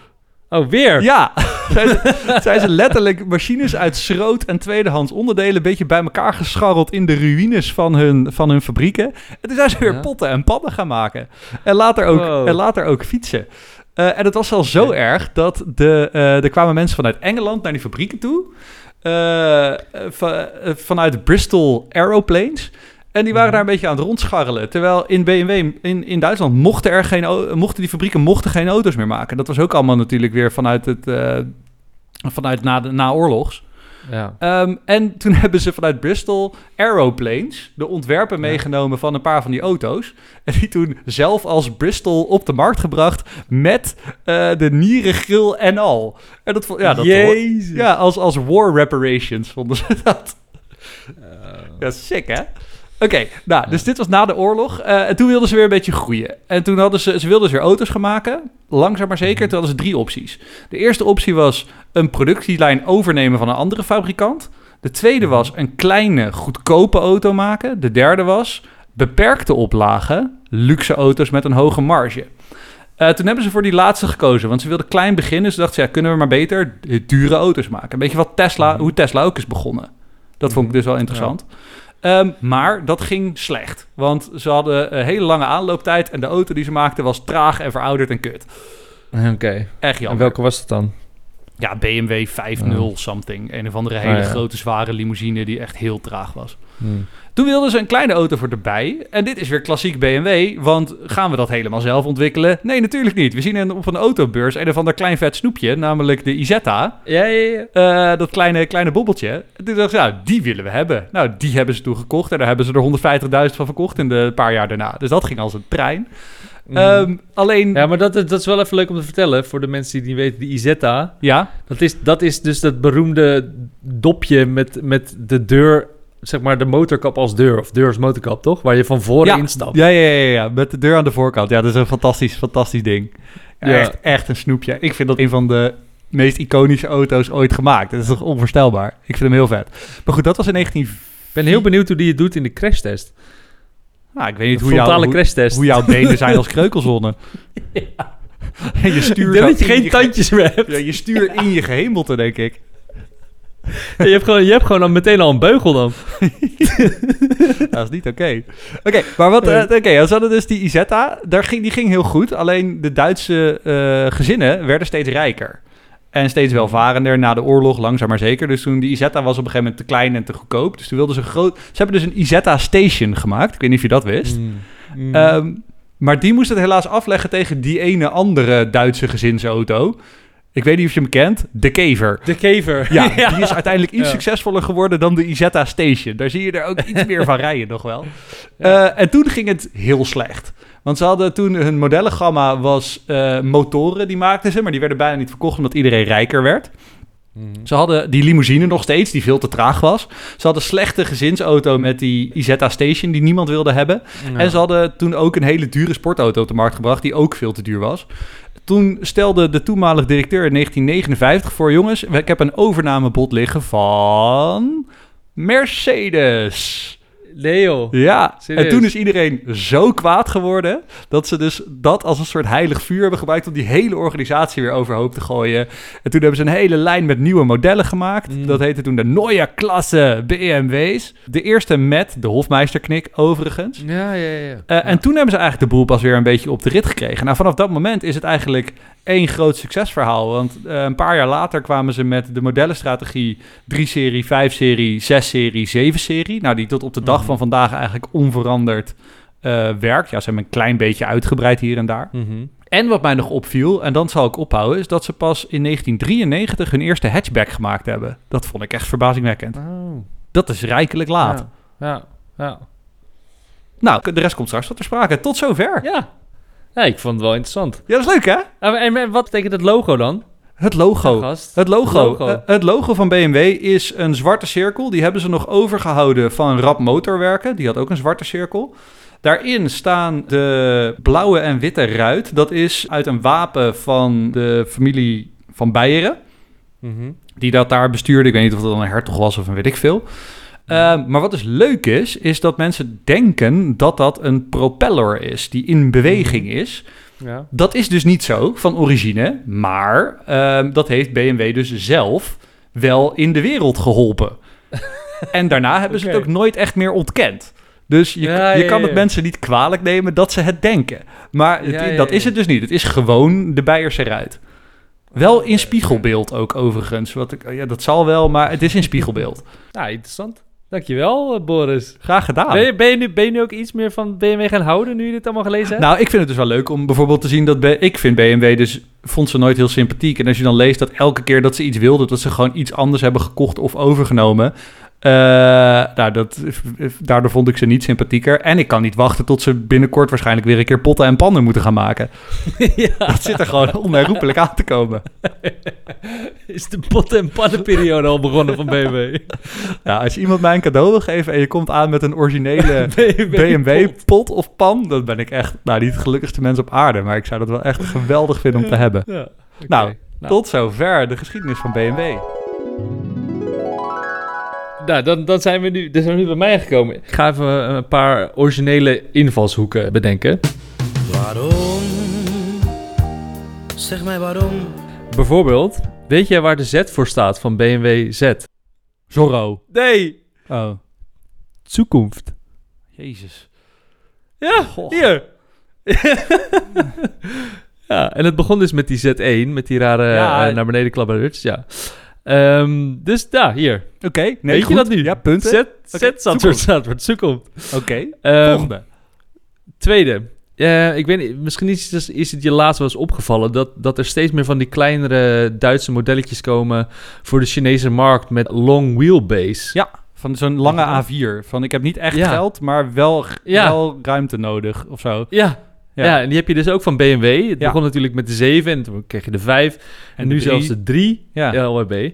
Oh, weer? Ja, zijn ze, zijn ze letterlijk machines uit schroot en tweedehands onderdelen... een beetje bij elkaar gescharreld in de ruïnes van hun, van hun fabrieken. En toen zijn ze weer Ja. potten en pannen gaan maken. En later ook, Wow. en later ook fietsen. Eh, en het was al zo erg dat de, eh, er kwamen mensen vanuit Engeland naar die fabrieken toe. Eh, va- vanuit Bristol Aeroplanes. En die waren Mhm. daar een beetje aan het rondscharrelen. Terwijl in BMW, in, in Duitsland, mochten, er geen, mochten die fabrieken mochten geen auto's meer maken. Dat was ook allemaal natuurlijk weer vanuit het... vanuit na, de, naoorlogs. Ja. Ehm, en toen hebben ze vanuit Bristol Aeroplanes de ontwerpen meegenomen van een paar van die auto's. En die toen zelf als Bristol op de markt gebracht met eh, de nierengrill en al. En dat, ja, dat Jezus. ja, als, als war reparations vonden ze dat. Dat is sick, hè? Oké, nou, dus dit was na de oorlog. Eh, en toen wilden ze weer een beetje groeien. En toen hadden ze, ze wilden dus weer auto's gaan maken. Langzaam maar zeker. Toen hadden ze drie opties. De eerste optie was een productielijn overnemen van een andere fabrikant. De tweede was een kleine, goedkope auto maken. De derde was beperkte oplagen, luxe auto's met een hoge marge. Eh, toen hebben ze voor die laatste gekozen, want ze wilden klein beginnen. Ze dachten, ja, kunnen we maar beter dure auto's maken. Een beetje wat Tesla, hoe Tesla ook is begonnen. Dat vond ik dus wel interessant. Ehm, maar dat ging slecht, want ze hadden een hele lange aanlooptijd... en de auto die ze maakten was traag en verouderd en kut. Oké. Echt En jammer. welke was het dan? Ja, BMW 5.0 Oh. something. Een of andere hele Oh, ja. grote, zware limousine die echt heel traag was. Hmm. Toen wilden ze een kleine auto voor erbij. En dit is weer klassiek BMW, want gaan we dat helemaal zelf ontwikkelen? Nee, natuurlijk niet. We zien een, op een autobeurs een of ander klein vet snoepje, namelijk de Isetta. Ja, ja, ja. Eh, dat kleine, kleine bobbeltje. En toen dachten ze, nou, die willen we hebben. Nou, die hebben ze toen gekocht. En daar hebben ze er 150.000 van verkocht in de paar jaar daarna. Dus dat ging als een trein. Ehm, alleen, ja. Maar dat, dat is wel even leuk om te vertellen voor de mensen die niet weten. Die Isetta, ja, dat is, dat is dus dat beroemde dopje met, met de deur, zeg maar de motorkap als deur. Of deur als motorkap, toch? Waar je van voren ja, instapt. ja, ja, ja, ja, met de deur aan de voorkant. Ja, dat is een fantastisch, fantastisch ding. Ja, Ja. Echt, echt een snoepje. Ik vind dat een van de meest iconische auto's ooit gemaakt. Dat is toch onvoorstelbaar. Ik vind hem heel vet. Maar goed, dat was in 19... Ik ben heel benieuwd hoe die het doet in de crashtest. Nou, ik weet niet hoe, jou, hoe, jouw benen zijn als kreukelzonnen. En je stuur Ik denk zo dat je geen ge- tandjes meer hebt. Ja, je stuur in je gehemelte, denk ik. je, hebt gewoon, je hebt gewoon dan meteen al een beugel dan. Dat is niet oké. Oké, maar wat... eh, Oké, we hadden dus die Isetta. Daar ging, die ging heel goed. Alleen de Duitse eh, gezinnen werden steeds rijker. En steeds welvarender na de oorlog, langzaam maar zeker. Dus toen die Isetta was op een gegeven moment te klein en te goedkoop. Dus toen wilden ze groot... Ze hebben dus een Isetta Station gemaakt. Ik weet niet of je dat wist. Mm. Ehm, maar die moest het helaas afleggen tegen die ene andere Duitse gezinsauto. Ik weet niet of je hem kent. De Kever. de kever. Ja, die is uiteindelijk iets Ja. succesvoller geworden dan de Isetta Station. Daar zie je er ook iets meer van rijden nog wel. Eh, en toen ging het heel slecht. Want ze hadden toen hun modellengamma was eh, motoren, die maakten ze, maar die werden bijna niet verkocht omdat iedereen rijker werd. Mhm. Ze hadden die limousine nog steeds, die veel te traag was. Ze hadden slechte gezinsauto met die Isetta Station, die niemand wilde hebben. En ze hadden toen ook een hele dure sportauto op de markt gebracht, die ook veel te duur was. Toen stelde de toenmalige directeur in 1959 voor... jongens, ik heb een overnamebod liggen van Mercedes. Nee joh. Ja, Serieus? en toen is iedereen zo kwaad geworden dat ze dus dat als een soort heilig vuur hebben gebruikt om die hele organisatie weer overhoop te gooien. En toen hebben ze een hele lijn met nieuwe modellen gemaakt. Mm. Dat heette toen de Neue Klasse BMW's. De eerste met de Hofmeisterknik overigens. Ja, ja, ja. Eh, En toen hebben ze eigenlijk de boel pas weer een beetje op de rit gekregen. Nou, vanaf dat moment is het eigenlijk één groot succesverhaal. Want eh, een paar jaar later kwamen ze met de modellenstrategie 3-serie, 5-serie, 6-serie, 7-serie. Nou, die tot op de dag Van vandaag eigenlijk onveranderd eh, werkt. Ja, ze hebben een klein beetje uitgebreid hier en daar. Mhm. En wat mij nog opviel, en dan zal ik ophouden, is dat ze pas in 1993 hun eerste hatchback gemaakt hebben. Dat vond ik echt verbazingwekkend. Oh. Dat is rijkelijk laat. Ja, ja. ja. Nou, de rest komt straks tot ter sprake. Tot zover. Ja, Ja. Ja, ik vond het wel interessant. dat is leuk hè? Ah, En, en wat betekent het logo dan? Het logo. Ja. Het logo. Het logo. Eh, het logo van BMW is een zwarte cirkel. Die hebben ze nog overgehouden van Rap Motorwerken. Die had ook een zwarte cirkel. Daarin staan de blauwe en witte ruit. Dat is uit een wapen van de familie van Beieren. Mhm. Die dat daar bestuurde. Ik weet niet of dat dan een hertog was of een weet ik veel. Eh, maar wat dus leuk is, is dat mensen denken dat dat een propeller is die in beweging is. Ja. Dat is dus niet zo van origine, maar ehm, dat heeft BMW dus zelf wel in de wereld geholpen. en daarna hebben ze het ook nooit echt meer ontkend. Dus je, Ja, je ja, kan ja. het mensen niet kwalijk nemen dat ze het denken. Maar het- Ja, ja, dat is ja. het dus niet. Het is gewoon de Beierse ruit. Wel in spiegelbeeld ook overigens. Wat ik, ja, dat zal wel, maar het is in spiegelbeeld. Nou, interessant. Dankjewel, eh, Boris. Graag gedaan. Ben, je, ben, je nu, ben je nu ook iets meer van BMW gaan houden nu je dit allemaal gelezen hebt? Nou, ik vind het dus wel leuk om bijvoorbeeld te zien dat... B- ik vind BMW dus... vond ze nooit heel sympathiek. En als je dan leest dat elke keer dat ze iets wilden... dat ze gewoon iets anders hebben gekocht of overgenomen... eh, nou, dat, daardoor vond ik ze niet sympathieker. En ik kan niet wachten tot ze binnenkort waarschijnlijk weer een keer potten en pannen moeten gaan maken. ja, Dat zit er gewoon onherroepelijk aan te komen. is de pot- en pannenperiode al begonnen van BMW? Ja, als je iemand mij een cadeau wil geven en je komt aan met een originele BMW BMW pot. pot of pan... dan ben ik echt, nou, niet het gelukkigste mens op aarde. Maar ik zou dat wel echt geweldig vinden om te hebben. Ja. oké. Nou, Tot zover de geschiedenis van BMW. Nou, dan, dan, zijn we nu, dan zijn we nu bij mij gekomen. Ik ga even een paar originele invalshoeken bedenken. Waarom? Zeg mij waarom? Bijvoorbeeld, weet jij waar de Z voor staat van BMW Z? Zorro. Nee, Oh, toekomst. jezus. Ja, Goh. hier. ja, en het begon dus met die Z1, met die rare Ja. eh, naar beneden klapperhuts. Ja. Ehm, dus ja, hier. Oké, nee, Weet je dat nu? Ja, punten. Z, Oké, Z staat voor, toekomst. staat voor toekomst. Oké, Ehm, volgende. Tweede. Eh, ik weet niet, misschien is het, is het je laatst wel eens opgevallen dat, dat er steeds meer van die kleinere Duitse modelletjes komen voor de Chinese markt met long wheelbase. Ja, van zo'n lange A4. Van ik heb niet echt Ja. geld, maar wel, Ja. wel ruimte nodig of zo. Ja. Ja. Ja. en die heb je dus ook van BMW. Het Ja. begon natuurlijk met de 7 en toen kreeg je de 5 en, nu drie. zelfs de 3 Ja. LWB.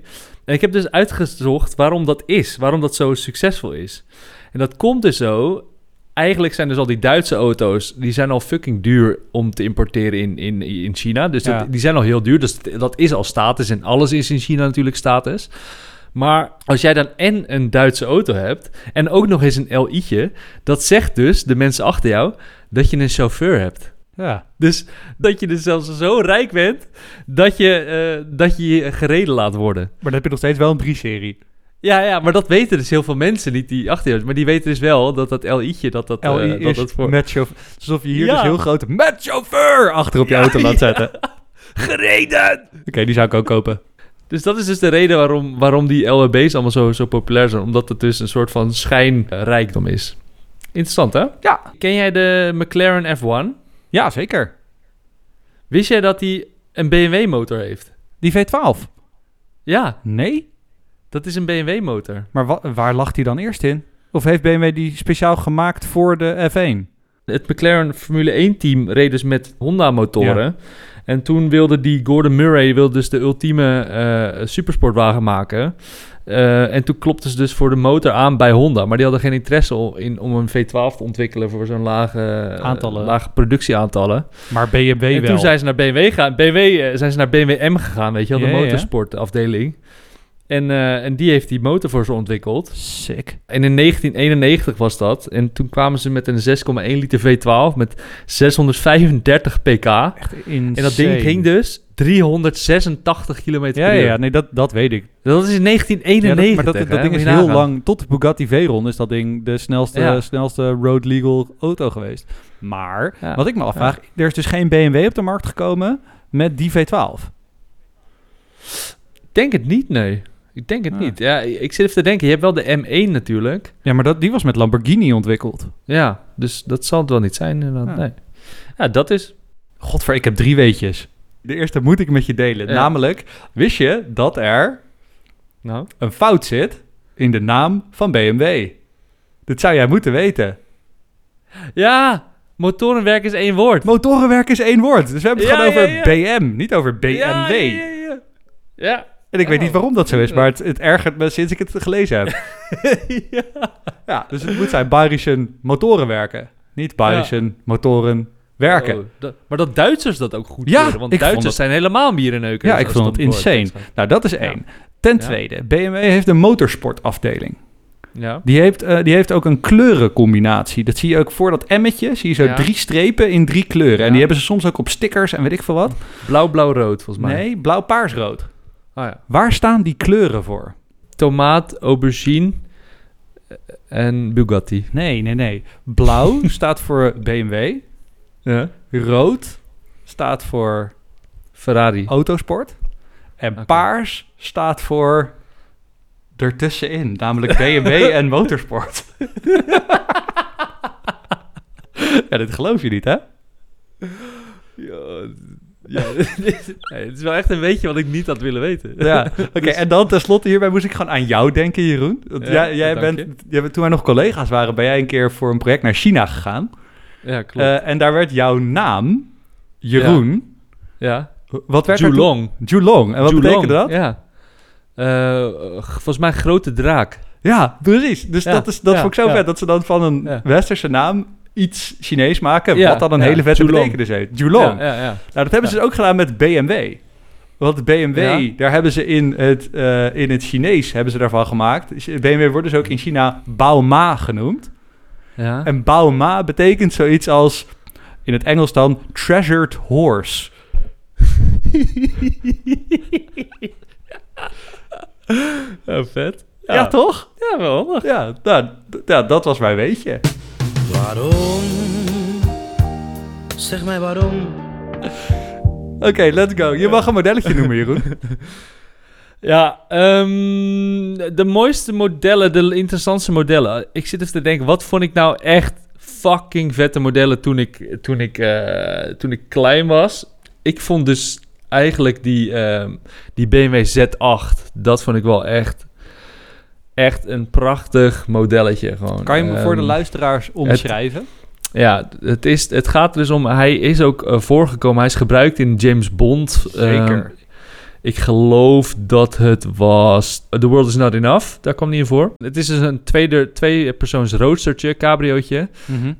En ik heb dus uitgezocht waarom dat is, waarom dat zo succesvol is. En dat komt dus zo. Eigenlijk zijn dus al die Duitse auto's, die zijn al fucking duur om te importeren in, in, in China. Dus dat, die zijn al heel duur. Dus dat is al status en alles is in China natuurlijk status. Maar als jij dan en een Duitse auto hebt en ook nog eens een LI'tje, dat zegt dus de mensen achter jou dat je een chauffeur hebt. Ja. Dus dat je dus zelfs zo rijk bent dat je, eh, dat je je gereden laat worden. Maar dan heb je nog steeds wel een 3-serie. Ja, ja, maar dat weten dus heel veel mensen niet die achter je Maar die weten dus wel dat dat LI'tje, dat dat, eh, LI dat, dat voor... met chauffeur. Alsof je hier Ja. dus heel groot met chauffeur achter op je Ja, auto laat ja. zetten. Oké, Gereden! die zou ik ook kopen. Dus dat is dus de reden waarom, waarom die LWB's allemaal zo, zo populair zijn. Omdat het dus een soort van schijnrijkdom is. Interessant, hè? Ja. Ken jij de McLaren F1? Ja, zeker. Wist jij dat die een BMW-motor heeft? Die V12. Ja, Nee? dat is een BMW-motor. Maar wa- waar lag die dan eerst in? Of heeft BMW die speciaal gemaakt voor de F1? Het McLaren Formule 1-team reed dus met Honda-motoren. En toen wilde die Gordon Murray wilde dus de ultieme eh, supersportwagen maken. Eh, en toen klopte ze dus voor de motor aan bij Honda. Maar die hadden geen interesse in, om een V12 te ontwikkelen voor zo'n lage, eh, Aantallen. lage productieaantallen. Maar BMW en wel. toen zijn ze naar BMW, gaan, BMW, eh, zijn ze naar BMW M gegaan, weet je wel, de motorsportafdeling. En, en die heeft die motor voor ze ontwikkeld. Sick. En in 1991 was dat. En toen kwamen ze met een 6,1 liter V12 met 635 pk. Echt En dat ding ging dus 386 kilometer Ja, per ja, uur. ja, nee, dat, dat weet ik. Dat is in Ja, 1991. dat, maar dat, ding is heel nagaan. lang... Tot de Bugatti Veyron is dat ding de snelste, Ja. snelste road legal auto geweest. Maar, Ja. wat ik me afvraag... Er is dus geen BMW op de markt gekomen met die V12. Ik denk het niet, nee. Ik denk het niet. Ja, ik zit even te denken. Je hebt wel de M1 natuurlijk. Ja, maar dat, die was met Lamborghini ontwikkeld. Ja, dus dat zal het wel niet zijn. inderdaad. Ja. Nee. Ja, dat is... Godver, ik heb drie weetjes. De eerste moet ik met je delen. Ja. Namelijk, wist je dat er Nou? een fout zit in de naam van BMW? Dat zou jij moeten weten. Ja, motorenwerk is één woord. Motorenwerk is één woord. Dus we hebben het Ja, gewoon over BM, niet over BMW. Ja, ja, ja, ja. Ja. En ik weet Oh. niet waarom dat zo is, maar het, het ergert me sinds ik het gelezen heb. ja. ja, dus het moet zijn Bayerischen motorenwerken. Niet Bayerischen motoren werken. Oh, dat- maar dat Duitsers dat ook goed Ja, want Duitsers zijn helemaal mierenneuken. Ja, ik vond het insane. Nou, dat is één. Ten tweede, BMW heeft een motorsportafdeling. Ja. Die heeft, eh, die heeft ook een kleurencombinatie. Dat zie je ook voor dat emmetje. Zie je zo Ja. drie strepen in drie kleuren. En die hebben ze soms ook op stickers en weet ik veel wat. Blauw, blauw, rood volgens mij. Nee, blauw, paars, rood. Ah, ja. Waar staan die kleuren voor? Tomaat, aubergine eh, en Bugatti. Nee, nee, nee. Blauw staat voor BMW. Ja. Rood staat voor Ferrari. autosport. En paars staat voor ertussenin. Namelijk BMW en motorsport. ja, dit geloof je niet, hè? Ja, ja, nee, het is wel echt een beetje wat ik niet had willen weten. Ja, oké. En dan tenslotte hierbij moest ik gewoon aan jou denken, Jeroen. Want Ja, jij, bent, jij bent, toen wij nog collega's waren, ben jij een keer voor een project naar China gegaan. Ja, klopt. Eh, en daar werd jouw naam, Jeroen, ja. wat werd er Julong. Julong. En wat Julong, betekende dat? Ja. Eh, volgens mij grote draak. Ja, precies. Dus Ja, dat, is, dat ja, vond ik zo vet, dat ze dan van een westerse naam iets Chinees maken, wat dan een hele vette Julong. betekenis heeft. Julong. Ja, ja, ja. Nou, dat hebben ze dus ook gedaan met BMW. Want BMW, Ja. daar hebben ze in het, eh, in het Chinees hebben ze daarvan gemaakt. BMW wordt dus ook in China Baoma genoemd. Ja. En Baoma betekent zoiets als, in het Engels dan, treasured horse. Ja, vet. Ja, toch? Ja, wel. Ja, nou, ja, dat was mijn weetje. Waarom? Zeg mij waarom? Oké, let's go. Je mag een modelletje noemen, Jeroen. Ja, ehm, de mooiste modellen, de interessantste modellen. Ik zit even te denken, wat vond ik nou echt fucking vette modellen toen ik, toen ik, eh, toen ik klein was? Ik vond dus eigenlijk die, ehm, die BMW Z8, dat vond ik wel echt, echt een prachtig modelletje gewoon. Kan je hem voor de Ehm, luisteraars omschrijven? Ja, het, is, het gaat er dus om, hij is ook eh, voorgekomen, hij is gebruikt in James Bond. Zeker. Ik geloof dat het was The World Is Not Enough, daar kwam die in voor. Het is dus een tweede, twee persoons roadstertje, cabriootje.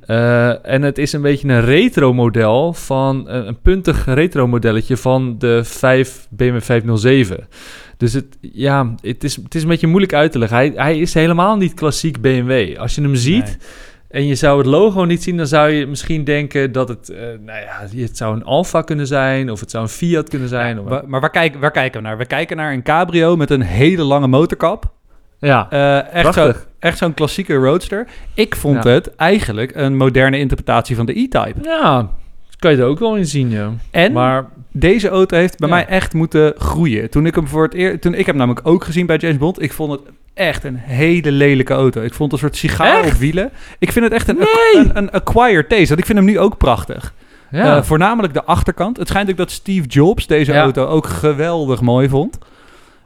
Eh, en het is een beetje een retro model van, een, een puntig retro modelletje van de 5 BMW 507. Dus het, ja, het is, het is een beetje moeilijk uit te leggen. Hij, hij is helemaal niet klassiek BMW. Als je hem ziet, Nee. En je zou het logo niet zien, dan zou je misschien denken dat het, eh, nou ja, het zou een Alfa kunnen zijn, of het zou een Fiat kunnen zijn. Wa- Maar waar, kijken, waar kijken we naar? We kijken naar een cabrio met een hele lange motorkap. ja, Eh, echt, zo, echt zo'n klassieke roadster. Ik vond Ja. het eigenlijk een moderne interpretatie van de E-Type. ja, dat kan je er ook wel in zien, ja. En Maar deze auto heeft bij Ja. mij echt moeten groeien. Toen ik hem voor het eerst... Toen ik heb hem namelijk ook gezien bij James Bond. Ik vond het echt een hele lelijke auto. Ik vond het een soort sigaar op wielen. Ik vind het echt een, Nee! een, een acquired taste. Want ik vind hem nu ook prachtig. ja, Eh, voornamelijk de achterkant. Het schijnt ook dat Steve Jobs deze Ja. auto ook geweldig mooi vond.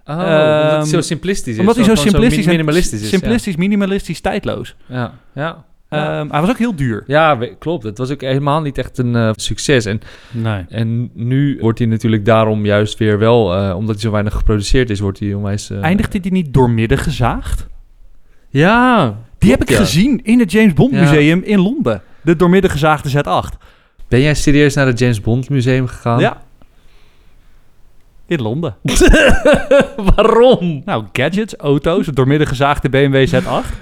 oh, omdat hij ehm, zo simplistisch is. Omdat hij zo simplistisch en minimalistisch is. Simplistisch, minimalistisch, tijdloos. Ja, ja. Ja. Ehm, hij was ook heel duur. Ja, klopt. Het was ook helemaal niet echt een eh, succes. En, Nee. en nu wordt hij natuurlijk daarom juist weer wel, eh, omdat hij zo weinig geproduceerd is, wordt hij onwijs... eh, Eindigt hij niet doormidden gezaagd? Ja. Die heb ik ja. gezien in het James Bond Ja. Museum in Londen. De doormidden gezaagde Z8. Ben jij serieus naar het James Bond Museum gegaan? Ja. In Londen. Waarom? Nou, gadgets, auto's, doormidden gezaagde BMW Z8.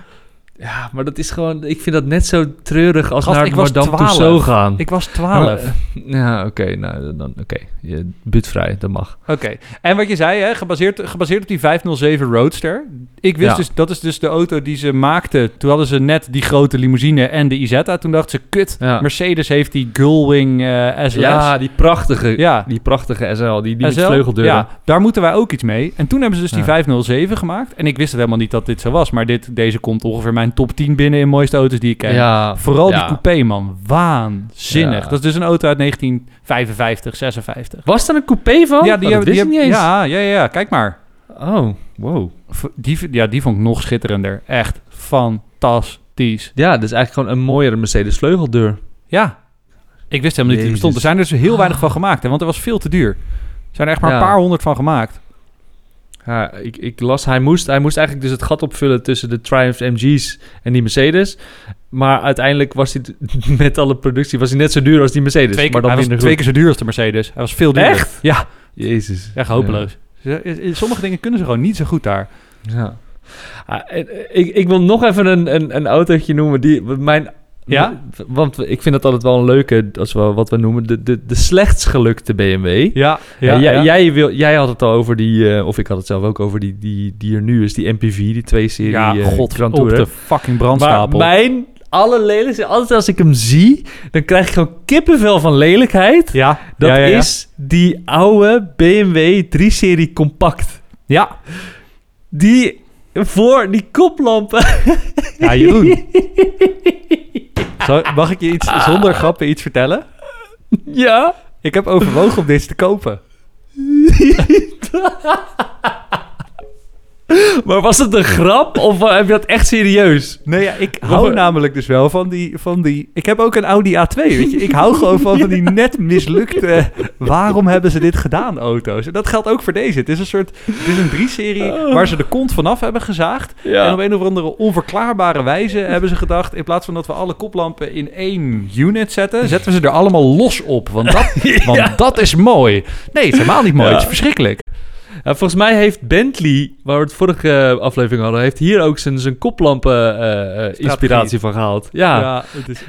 Ja, maar dat is gewoon... Ik vind dat net zo treurig als Gast, naar Madame 12. Tussauds gaan. Ik was 12. Ja, oké. nou, dan... Oké. Je Budvrij, dat mag. Oké. En wat je zei, hè, gebaseerd, gebaseerd op die 507 Roadster. Ik wist Ja. dus, dat is dus de auto die ze maakten. Toen hadden ze net die grote limousine en de Isetta. Toen dachten ze, kut, Ja. Mercedes heeft die Gullwing eh SLS. Ja, die prachtige, Ja. die prachtige SL, die, die SL, met vleugeldeuren. Ja, daar moeten wij ook iets mee. En toen hebben ze dus die Ja. 507 gemaakt. En ik wist het helemaal niet dat dit zo was. Maar dit, deze komt ongeveer mijn top 10 binnen in mooiste auto's die ik ken. Ja, Vooral ja. die coupé, man. Waanzinnig. Ja. Dat is dus een auto uit 1955, 56. Was er een coupé van? ja, die Oh, hebben, die eens. Ja, ja, ja, kijk maar. Oh, wow. Die, ja, die vond ik nog schitterender. Echt fantastisch. Ja, dat is eigenlijk gewoon een mooiere Mercedes vleugeldeur. Ja. Ik wist helemaal niet dat die bestond. Er zijn er dus heel weinig van gemaakt, hè, want er was veel te duur. Er zijn er echt maar een paar honderd van gemaakt. Ja, ik, ik las, hij moest, hij moest eigenlijk dus het gat opvullen tussen de Triumph MG's en die Mercedes. Maar uiteindelijk was hij, met alle productie, was hij net zo duur als die Mercedes. twee keer, maar dan hij was twee keer zo duur als de Mercedes. Hij was veel duurder. Echt? Ja, Jezus. echt hopeloos. Sommige dingen kunnen ze gewoon niet zo goed daar. Ja. Ah, eh, ik, ik wil nog even een, een, een autootje noemen die mijn... Ja? Want ik vind dat altijd wel een leuke, als we wat we noemen, de, de, de slechts gelukte BMW. Ja, Ja, jij, Jij, wil, jij had het al over die, eh, of ik had het zelf ook over die, die, die er nu is, die MPV, die twee serie ja eh, god, Grand de fucking Maar brandstapel. mijn allerlelijkste, altijd als ik hem zie, dan krijg ik gewoon kippenvel van lelijkheid. Ja, Dat ja, ja, ja. is die oude BMW 3-serie compact. Ja, Die voor die koplampen. ja Jeroen. Mag ik je iets zonder grappen iets vertellen? ja. Ik heb overwogen om deze te kopen. Maar was het een grap of heb je dat echt serieus? Nee, ja, ik hou namelijk dus wel van die, van die... Ik heb ook een Audi A2, weet je. Ik hou gewoon van, van die net mislukte... Waarom hebben ze dit gedaan, auto's? En dat geldt ook voor deze. Het is een soort... Het is een 3-serie waar ze de kont vanaf hebben gezaagd. En op een of andere onverklaarbare wijze hebben ze gedacht... in plaats van dat we alle koplampen in één unit zetten... zetten we ze er allemaal los op. Want dat, want dat is mooi. Nee, het is helemaal niet mooi. Het is verschrikkelijk. Ja, volgens mij heeft Bentley, waar we het vorige aflevering hadden, heeft hier ook zijn, zijn koplampen eh, eh, inspiratie van gehaald. Ja. het is...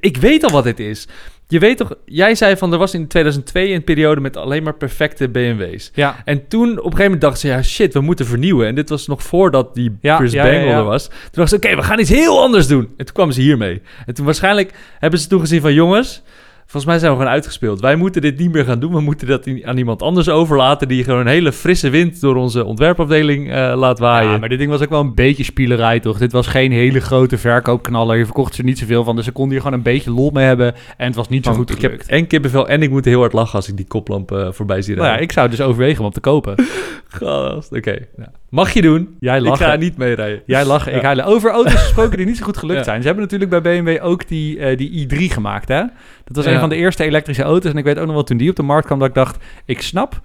ik weet al wat dit is. Je weet toch, jij zei van er was in 2002 een periode met alleen maar perfecte BMW's. Ja, En toen op een gegeven moment dachten ze, ja shit, we moeten vernieuwen. En dit was nog voordat die Ja, Chris ja, ja, Bangle ja. er was. Toen dachten ze, oké, we gaan iets heel anders doen. En toen kwamen ze hiermee. En toen waarschijnlijk hebben ze toen gezien van, jongens, volgens mij zijn we gewoon uitgespeeld. Wij moeten dit niet meer gaan doen. We moeten dat aan iemand anders overlaten die gewoon een hele frisse wind door onze ontwerpafdeling eh, laat waaien. Ja, maar dit ding was ook wel een beetje spielerij, toch? Dit was geen hele grote verkoopknaller. Hier verkochten ze niet zoveel van. Dus ze konden hier gewoon een beetje lol mee hebben. En het was niet zo goed ik heb gelukt. en kippenvel en ik moet heel hard lachen als ik die koplamp eh, voorbij zie Nou ja, ik zou dus overwegen om te kopen. Gast, Oké, ja. Mag je doen. Jij Ik lachen. ga niet meerijden. Jij lachen, ik huilen. Over auto's gesproken die niet zo goed gelukt Ja. zijn. Ze hebben natuurlijk bij BMW ook die, eh, die i3 gemaakt, hè? Dat was Ja. een van de eerste elektrische auto's. En ik weet ook nog wel toen die op de markt kwam dat ik dacht... Ik snap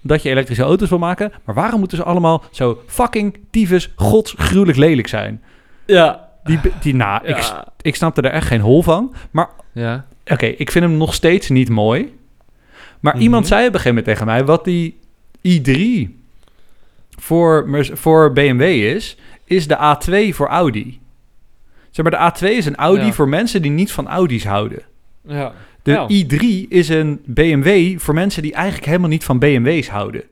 dat je elektrische auto's wil maken. Maar waarom moeten ze allemaal zo fucking tyfus godsgruwelijk lelijk zijn? Ja. Die, die, nou, ik, ik snapte er echt geen hol van. Maar Ja. Oké, ik vind hem nog steeds niet mooi. Maar Mhm. iemand zei op een gegeven moment tegen mij... wat die i3 voor, voor BMW is... is de A2 voor Audi. Zeg maar, de A2 is een Audi Ja. voor mensen die niet van Audi's houden. Ja. De Ja. i3 is een BMW voor mensen die eigenlijk helemaal niet van BMW's houden.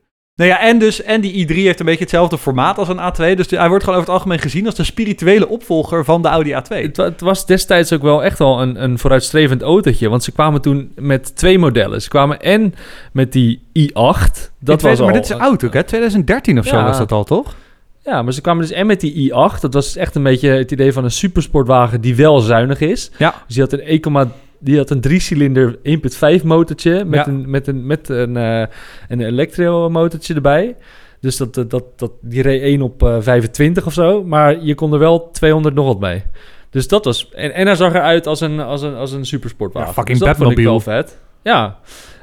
Nou ja, en, dus, en die i3 heeft een beetje hetzelfde formaat als een A2. Dus de- hij wordt gewoon over het algemeen gezien als de spirituele opvolger van de Audi A2. Het, het was destijds ook wel echt wel een, een vooruitstrevend autootje. Want ze kwamen toen met twee modellen. Ze kwamen en met die i8. Dat was weet- al, maar dit is oud ook, hè? 2013 of zo Ja. was dat al, toch? Ja, maar ze kwamen dus en met die i8. Dat was echt een beetje het idee van een supersportwagen die wel zuinig is. Ja. Dus die had een 1, die had een driecilinder 1.5 motortje met Ja. een, met een, met een, eh een elektromotortje erbij. Dus dat, dat, dat, die reed 1 op eh, 25 of zo. Maar je kon er wel 200 nog wat mee. Dus dat was... En, en hij zag eruit als een, als een, als een supersportwagen. Ja, fucking dus dat Batmobile. vet. Ja.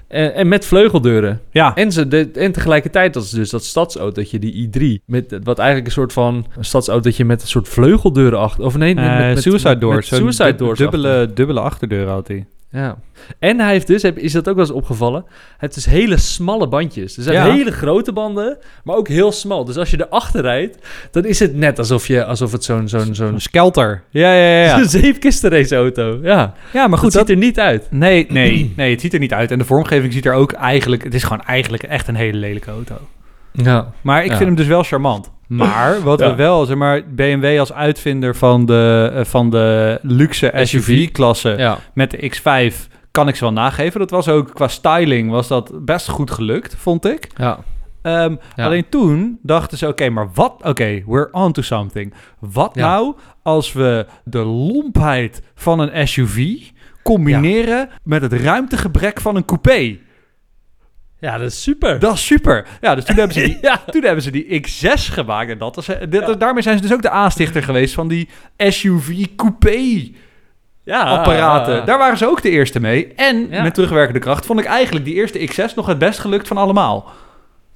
En, en met vleugeldeuren. Ja. En, ze, de, en tegelijkertijd dat is dus dat stadsautootje, die i3. Met, wat eigenlijk een soort van een stadsautootje met een soort vleugeldeuren achter. Of nee, met, met, Eh, met- suicide doors. met suicide doors. Dubbele, dubbele achterdeur had hij. Ja. En hij heeft dus, heb- is dat ook wel eens opgevallen, het is hele smalle bandjes. Er zijn Ja. hele grote banden, maar ook heel smal. Dus als je erachter rijdt, dan is het net alsof, je, alsof het zo'n zo'n zo'n Een skelter. Ja, ja, ja. Ja, zo'n zeepkistenraceauto. Ja, ja maar goed, goed, dat dat... ziet er niet uit. Nee, nee, nee, het ziet er niet uit. En de vormgeving ziet er ook eigenlijk... Het is gewoon eigenlijk echt een hele lelijke auto. Ja. Maar ik Ja. vind hem dus wel charmant. Maar wat Ja. we wel, zeg maar, BMW als uitvinder van de, eh, van de luxe SUV. SUV-klasse ja. met de X5 kan ik ze wel nageven. Dat was ook qua styling was dat best goed gelukt, vond ik. Ja. Ehm, Ja. Alleen toen dachten ze, oké, maar wat? Oké, we're on to something. Wat Ja. nou als we de lompheid van een SUV combineren met het ruimtegebrek van een coupé? Ja, dat is super. Dat is super. Ja, dus toen hebben ze die, ja. toen hebben ze die X6 gemaakt. En dat is, dit, daarmee zijn ze dus ook de aanstichter geweest van die SUV coupé ja. apparaten. Daar waren ze ook de eerste mee. En Ja. met terugwerkende kracht vond ik eigenlijk die eerste X6 nog het best gelukt van allemaal.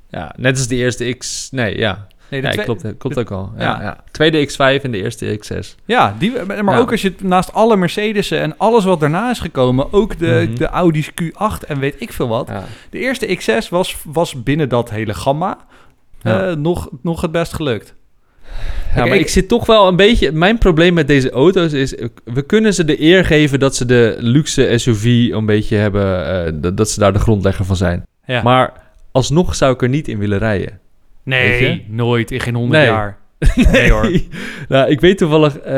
Ja, net als de eerste X... Nee, ja. Nee, de Ja, twee- klopt, klopt ook al. Ja, Ja. ja. Tweede X5 en de eerste X6. Ja, die, maar ook als je naast alle Mercedes'en en alles wat daarna is gekomen, ook de, Mhm. de Audi's Q8 en weet ik veel wat. De eerste X6 was, was binnen dat hele gamma eh, nog, nog het best gelukt. Ja, maar ik- ik zit toch wel een beetje... Mijn probleem met deze auto's is... We kunnen ze de eer geven dat ze de luxe SUV een beetje hebben... eh, dat, dat ze daar de grondlegger van zijn. Ja. Maar alsnog zou ik er niet in willen rijden. Nee, nooit, in geen honderd Nee. jaar. Nee hoor. nou, ik weet toevallig... eh,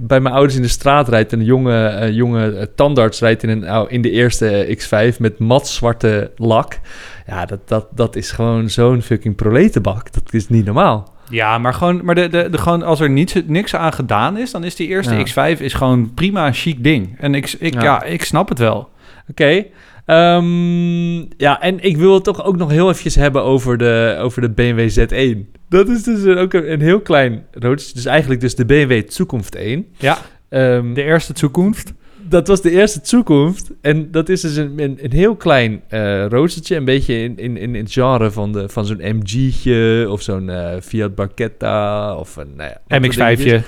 bij mijn ouders in de straat rijdt een jonge, eh, jonge eh, tandarts... rijdt in, een, in de eerste X5 met mat zwarte lak. Ja, dat, dat, dat is gewoon zo'n fucking proletenbak. Dat is niet normaal. Ja, maar, gewoon, maar de, de, de, gewoon als er niets, niks aan gedaan is, dan is die eerste Ja. X5 is gewoon prima een chic ding. En ik, ik, ja. Ja. ik snap het wel. Oké. Ehm, ja, en ik wil het toch ook nog heel eventjes hebben over de, over de BMW Z1. Dat is dus ook een, een heel klein roodje. Dus eigenlijk dus de BMW Zukunft 1. Ja, Ehm, de eerste toekomst. dat was de eerste Zukunft. En dat is dus een, een, een heel klein roostertje. Een beetje in, in, in het genre van, de, van zo'n MG'tje of zo'n eh, Fiat Barchetta of een... Nou ja, wat voor dingetjes.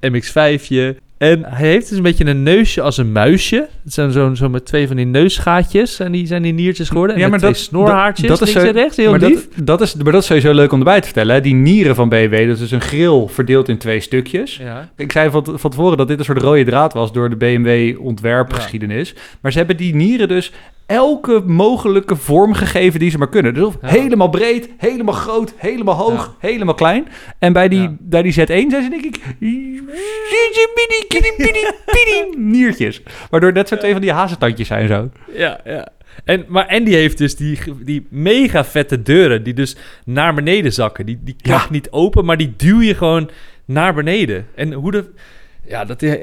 MX-5'je. MX-5'je. En hij heeft dus een beetje een neusje als een muisje. Het zijn zo, zo met twee van die neusgaatjes. En die zijn die niertjes geworden. En Ja, met maar twee dat- snorhaartjes dat- dat is zo- rechts. Heel maar lief. dat, dat, is, maar dat is sowieso leuk om erbij te vertellen. Hè? Die nieren van BMW, dat is een grill verdeeld in twee stukjes. Ja. Ik zei van, van tevoren dat dit een soort rode draad was door de BMW ontwerpgeschiedenis. Maar ze hebben die nieren dus elke mogelijke vorm gegeven die ze maar kunnen. Dus Ja. helemaal breed, helemaal groot, helemaal hoog, helemaal klein. En bij die, Ja. bij die Z1 zijn ze denk ik... niertjes. Waardoor net zo twee van die hazentandjes zijn zo. Ja, ja. En, maar, en die heeft dus die, die mega vette deuren die dus naar beneden zakken. Die, die klapt niet open, maar die duw je gewoon naar beneden. En hoe de... Ja, dat is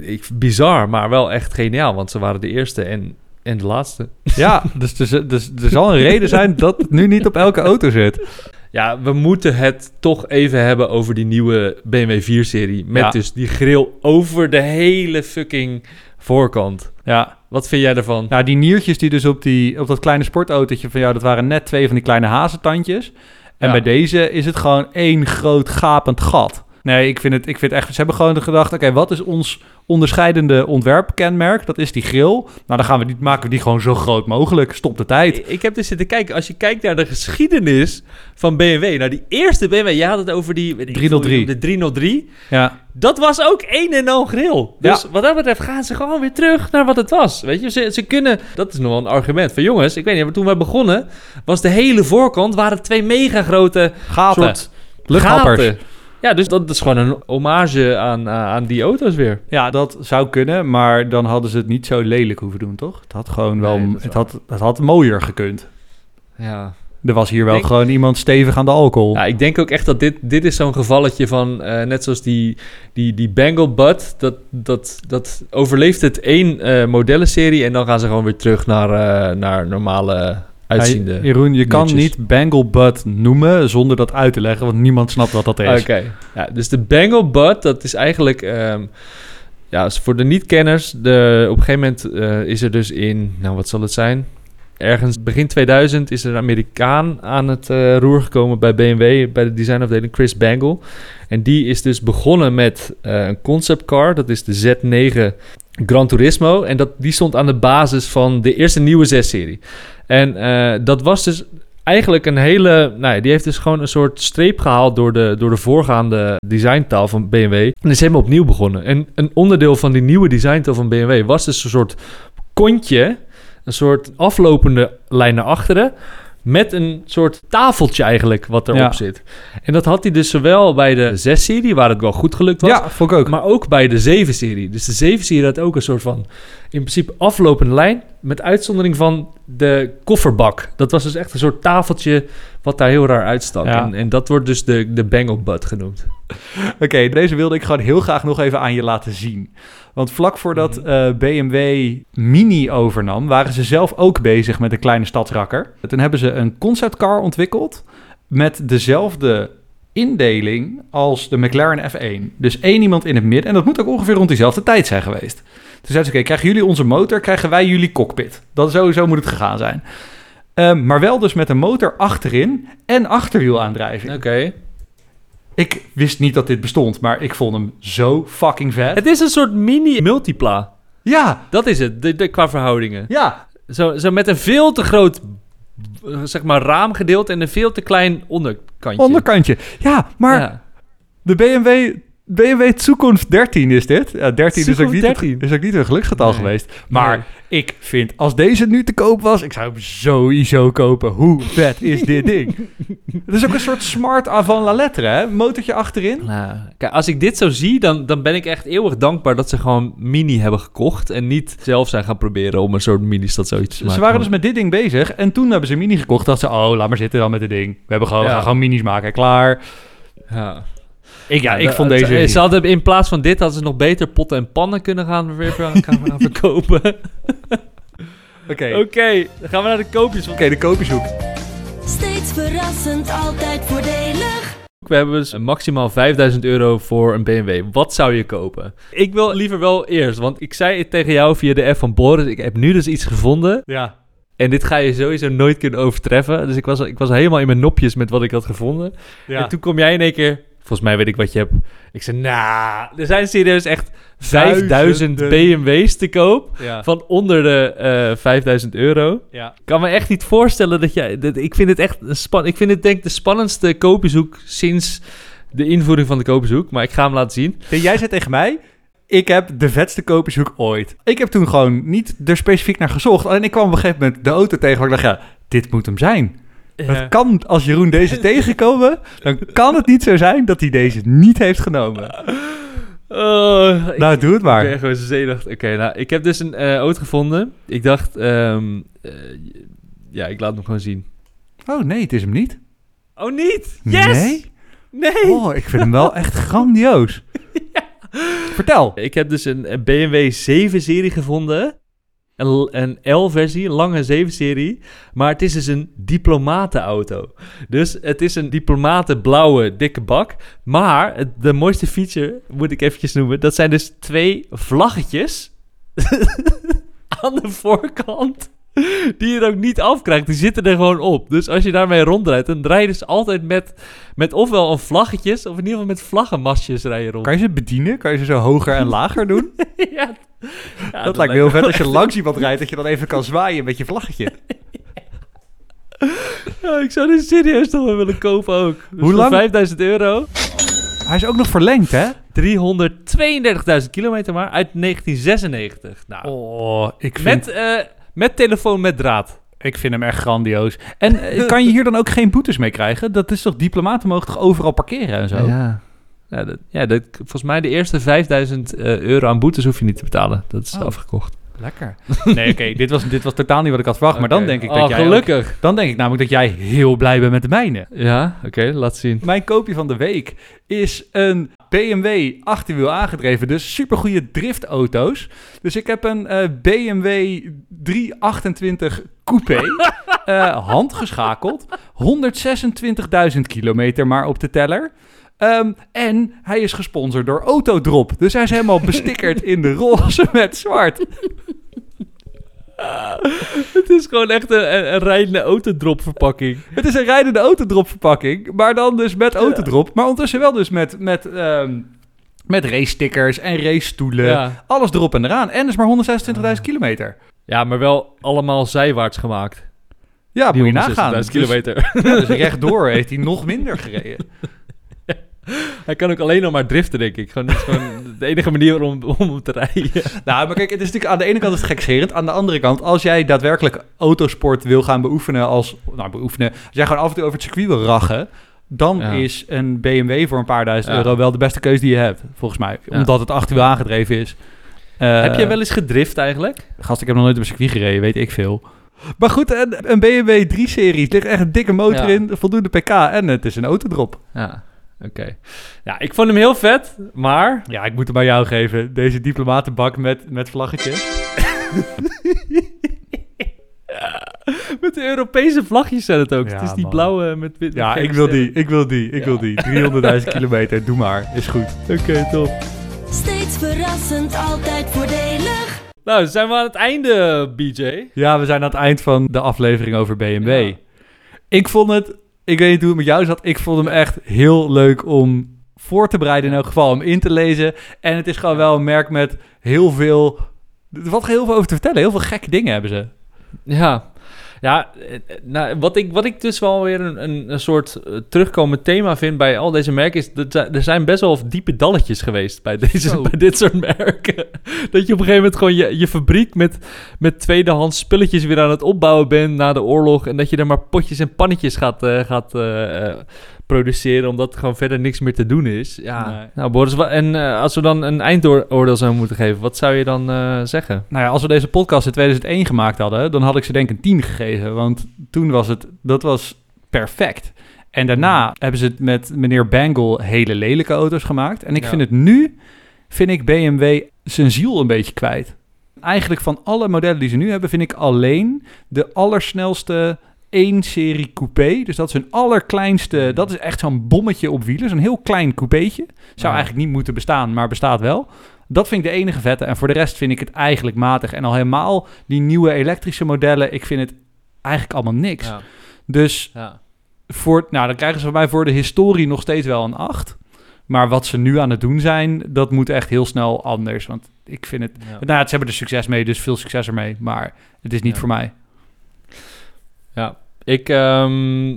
ik, bizar, maar wel echt geniaal. Want ze waren de eerste en, en de laatste. Ja, dus, dus, dus er zal een reden zijn dat het nu niet op elke auto zit. Ja, we moeten het toch even hebben over die nieuwe BMW 4-serie. Met Ja. dus die grill over de hele fucking voorkant. Ja, Wat vind jij daarvan? Nou, die niertjes die dus op, die, op dat kleine sportautootje van jou, dat waren net twee van die kleine hazentandjes. En Ja. bij deze is het gewoon één groot gapend gat. Nee, ik vind het, ik vind echt... Ze hebben gewoon gedacht, oké, wat is ons onderscheidende ontwerpkenmerk? Dat is die grill. Nou, dan gaan we die, maken we die gewoon zo groot mogelijk. Stop de tijd. Ik, heb dus zitten kijken, als je kijkt naar de geschiedenis van BMW, naar die eerste BMW, je had het over die... weet ik veel, 303. De 303. Ja, Dat was ook één en al grill. Dus wat dat betreft gaan ze gewoon weer terug naar wat het was. Weet je, ze, ze kunnen... Dat is nog wel een argument van jongens, ik weet niet, maar toen wij begonnen, was de hele voorkant, waren twee mega grote gaten. Luchthappers. Ja, dus dat is gewoon een hommage aan, aan aan die auto's weer. Ja, dat zou kunnen, maar dan hadden ze het niet zo lelijk hoeven doen, toch? Het had gewoon wel... Nee, het, had, het had mooier gekund. Ja. Er was hier wel Denk- gewoon iemand stevig aan de alcohol. Ja, ik denk ook echt dat dit, dit is zo'n gevalletje van, eh, net zoals die, die, die Bangle Butt, dat, dat, dat overleeft het één eh, modellenserie en dan gaan ze gewoon weer terug naar, eh, naar normale uitziende. Ja, Jeroen, je kan nutjes. niet Bangle Butt noemen zonder dat uit te leggen, want niemand snapt wat dat is. Oké, ja, dus de Bangle Butt, dat is eigenlijk, ehm, ja, voor de niet-kenners, op een gegeven moment eh, is er dus in, nou wat zal het zijn? Ergens begin 2000 is er een Amerikaan aan het eh, roer gekomen bij BMW, bij de designafdeling Chris Bangle. En die is dus begonnen met eh, een concept car, dat is de Z9 Gran Turismo. En dat, die stond aan de basis van de eerste nieuwe 6-serie. En eh, dat was dus eigenlijk een hele... Nou ja, die heeft dus gewoon een soort streep gehaald door de, door de voorgaande designtaal van BMW. En is helemaal opnieuw begonnen. En een onderdeel van die nieuwe designtaal van BMW was dus een soort kontje... Een soort aflopende lijn naar achteren... Met een soort tafeltje eigenlijk wat erop Ja. zit. En dat had hij dus zowel bij de 6-serie, waar het wel goed gelukt was... Ja, vond ik ook. Maar ook bij de 7-serie. Dus de 7-serie had ook een soort van... in principe aflopende lijn... met uitzondering van de kofferbak. Dat was dus echt een soort tafeltje... wat daar heel raar uitstak. Ja. En, en dat wordt dus de, de bangle butt genoemd. Oké, deze wilde ik gewoon heel graag nog even aan je laten zien. Want vlak voordat eh, BMW Mini overnam, waren ze zelf ook bezig met een kleine stadsrakker. Toen hebben ze een conceptcar ontwikkeld met dezelfde indeling als de McLaren F1. Dus één iemand in het midden. En dat moet ook ongeveer rond diezelfde tijd zijn geweest. Toen zeiden ze, oké, krijgen jullie onze motor, krijgen wij jullie cockpit. Dat sowieso moet het gegaan zijn. Ehm, maar wel dus met een motor achterin en achterwielaandrijving. Oké. Ik wist niet dat dit bestond, maar ik vond hem zo fucking vet. Het is een soort mini-multipla. Ja, Dat is het, de, de, qua verhoudingen. ja, Zo, zo met een veel te groot... zeg maar raamgedeelte... en een veel te klein onderkantje. onderkantje. Ja, maar Ja. de BMW, BMW Zukunft 13 is dit. Ja, 13 is ook, niet, 13. is ook niet een geluksgetal Nee. geweest. Maar Nee. ik vind, als deze nu te koop was, ik zou hem sowieso kopen. Hoe vet is dit ding? Het is ook een soort smart avant la lettre, hè? Motortje achterin. Nou, kijk, als ik dit zo zie, dan, dan ben ik echt eeuwig dankbaar dat ze gewoon Mini hebben gekocht. En niet zelf zijn gaan proberen om een soort mini-stad zoiets te maken. Ze waren dus met dit ding bezig en toen hebben ze mini gekocht. Dat ze, oh, laat maar zitten dan met het ding. We hebben gewoon, Ja. gaan gewoon minis maken, klaar. Ja, Ik, ja, ik vond deze... Ze hadden in plaats van dit, hadden ze nog beter potten en pannen kunnen gaan, weer gaan, gaan verkopen. Oké, Oké, oké, dan gaan we naar de koopjes. de koopjeshoek. Steeds verrassend, altijd voordelig. We hebben dus maximaal 5000 euro voor een BMW. Wat zou je kopen? Ik wil liever wel eerst, want ik zei het tegen jou via de app van Boris. Ik heb nu dus iets gevonden. Ja. En dit ga je sowieso nooit kunnen overtreffen. Dus ik was, ik was helemaal in mijn nopjes met wat ik had gevonden. ja. En toen kom jij in één keer... Volgens mij weet ik wat je hebt. Ik zei, nou, er zijn serieus echt 5000 Duizenden. BMW's te koop. ja. Van onder de eh 5000 euro. ja. Ik kan me echt niet voorstellen dat jij... Dat, ik vind het echt een span, Ik vind het denk ik de spannendste koopbezoek sinds de invoering van de koopbezoek. Maar ik ga hem laten zien. En jij zei tegen mij, ik heb de vetste koopjeshoek ooit. Ik heb toen gewoon niet er specifiek naar gezocht. Alleen ik kwam op een gegeven moment de auto tegen waar ik dacht, ja, dit moet hem zijn. Het kan, als Jeroen deze tegenkomen, dan kan het niet zo zijn dat hij deze niet heeft genomen. Oh, ik- Nou, doe het Ik maar. ben gewoon zenuwachtig. Oké, nou, ik heb dus een eh, auto gevonden. Ik dacht, ehm, eh, ja, ik laat hem gewoon zien. Oh nee, het is hem niet. Oh, niet? Yes! Nee? Nee! Oh, ik vind hem wel echt grandioos. Vertel. Ik heb dus een, een BMW 7-serie gevonden. Een, L-versie, een lange 7-serie. Maar het is dus een diplomatenauto. Dus het is een diplomatenblauwe dikke bak. Maar het- de mooiste feature, moet ik eventjes noemen... dat zijn dus twee vlaggetjes aan de voorkant... die je er ook niet afkrijgt. Die zitten er gewoon op. Dus als je daarmee rondrijdt... dan rij je dus altijd met, met ofwel een vlaggetjes... of in ieder geval met vlaggenmasjes rij je rond. Kan je ze bedienen? Kan je ze zo hoger en lager doen? ja. Ja, dat, lijkt me heel vet als je langs iemand rijdt, dat je dan even kan zwaaien met je vlaggetje. Ja, ik zou dit serieus toch wel willen kopen ook. Dus Hoe voor lang? 5000 euro. Hij is ook nog verlengd, hè? 332.000 kilometer maar uit 1996. Nou, Oh, ik vind, met, eh, met telefoon met draad. ik vind hem echt grandioos. En eh, kan je hier dan ook geen boetes mee krijgen? Dat is toch, diplomaten mogen toch overal parkeren en zo? Ja. Ja, dat, ja dat, volgens mij de eerste 5000 eh, euro aan boetes hoef je niet te betalen. Dat is Oh. afgekocht. Lekker. Nee, oké, dit, was, dit was totaal niet wat ik had verwacht. Maar dan denk ik Oh, dat jij gelukkig. dan denk ik namelijk dat jij heel blij bent met de mijne. Ja, oké, laat zien. Mijn koopje van de week is een BMW achterwiel aangedreven. Dus supergoeie driftauto's. Dus ik heb een eh, BMW 328 Coupé. eh, handgeschakeld. 126.000 kilometer maar op de teller. Ehm, en hij is gesponsord door Autodrop. Dus hij is helemaal bestickerd in de roze met zwart. Het is gewoon echt een, een, een rijdende autodrop verpakking. Het is een rijdende autodrop verpakking, maar dan dus met autodrop. Maar ondertussen wel dus met, met, ehm met race stickers en race stoelen. Ja. Alles erop en eraan. En dus maar 126.000 kilometer. ja, maar wel allemaal zijwaarts gemaakt. Ja, Die moet je nagaan. 126.000 Dus, kilometer. ja, dus rechtdoor heeft hij nog minder gereden. Hij kan ook alleen nog maar driften, denk ik. Gewoon, dat is gewoon de enige manier om, om hem te rijden. Nou, maar kijk, het is natuurlijk aan de ene kant het gekscherend. Aan de andere kant, als jij daadwerkelijk autosport wil gaan beoefenen als... Nou, beoefenen. Als jij gewoon af en toe over het circuit wil rachen... Dan Ja. is een BMW voor een paar duizend Ja. euro wel de beste keuze die je hebt, volgens mij. Ja. Omdat het achter aangedreven is. Eh, Heb je wel eens gedrift eigenlijk? Gast, ik heb nog nooit op een circuit gereden, weet ik veel. Maar goed, een, een BMW 3-serie. Er ligt echt een dikke motor in, voldoende pk en het is een autodrop. Ja, oké. Ja, ik vond hem heel vet, maar... Ja, ik moet hem bij jou geven. Deze diplomatenbak met, met vlaggetjes. Met de Europese vlagjes zijn het ook. Ja, het is die man. blauwe met wit. Ja, ik wil die, ik wil die, ik wil die. 300.000 kilometer, doe maar. Is goed. Oké, top. Steeds verrassend, altijd voordelig. Nou, zijn we aan het einde, BJ. Ja, we zijn aan het eind van de aflevering over BMW. Ja. Ik vond het, ik weet niet hoe het met jou zat, ik vond hem echt heel leuk om voor te bereiden in elk geval, om in te lezen. En het is gewoon wel een merk met heel veel, er valt heel veel over te vertellen. Heel veel gekke dingen hebben ze. Ja, ja nou, wat, ik, wat ik dus wel weer een, een, een soort eh, terugkomend thema vind bij al deze merken... is dat er zijn best wel diepe dalletjes geweest bij, deze, bij dit soort merken. Dat je op een gegeven moment gewoon je, je fabriek met, met tweedehands spulletjes weer aan het opbouwen bent na de oorlog... en dat je er maar potjes en pannetjes gaat, eh, gaat eh, produceren... omdat er gewoon verder niks meer te doen is. Ja, Nee. nou Boris, en als we dan een eindoordeel zouden moeten geven... wat zou je dan zeggen? Nou ja, als we deze podcast in 2001 gemaakt hadden, dan had ik ze denk ik een 10 gegeven. Want toen was het, dat was perfect. En daarna hebben ze het met meneer Bangle hele lelijke auto's gemaakt. En ik Ja. vind het nu, vind ik BMW zijn ziel een beetje kwijt. Eigenlijk van alle modellen die ze nu hebben, vind ik alleen de allersnelste 1-serie coupé. Dus dat is hun allerkleinste, dat is echt zo'n bommetje op wielen. Zo'n heel klein coupeetje. Zou Ja. eigenlijk niet moeten bestaan, maar bestaat wel. Dat vind ik de enige vette. En voor de rest vind ik het eigenlijk matig. En al helemaal die nieuwe elektrische modellen, ik vind het eigenlijk allemaal niks. Ja, Dus ja. voor, nou, dan krijgen ze van mij voor de historie nog steeds wel een 8. Maar wat ze nu aan het doen zijn, dat moet echt heel snel anders. Want ik vind het... ja. Nou, ze hebben er succes mee, dus veel succes ermee. Maar het is niet voor mij. Ja, ik, ehm,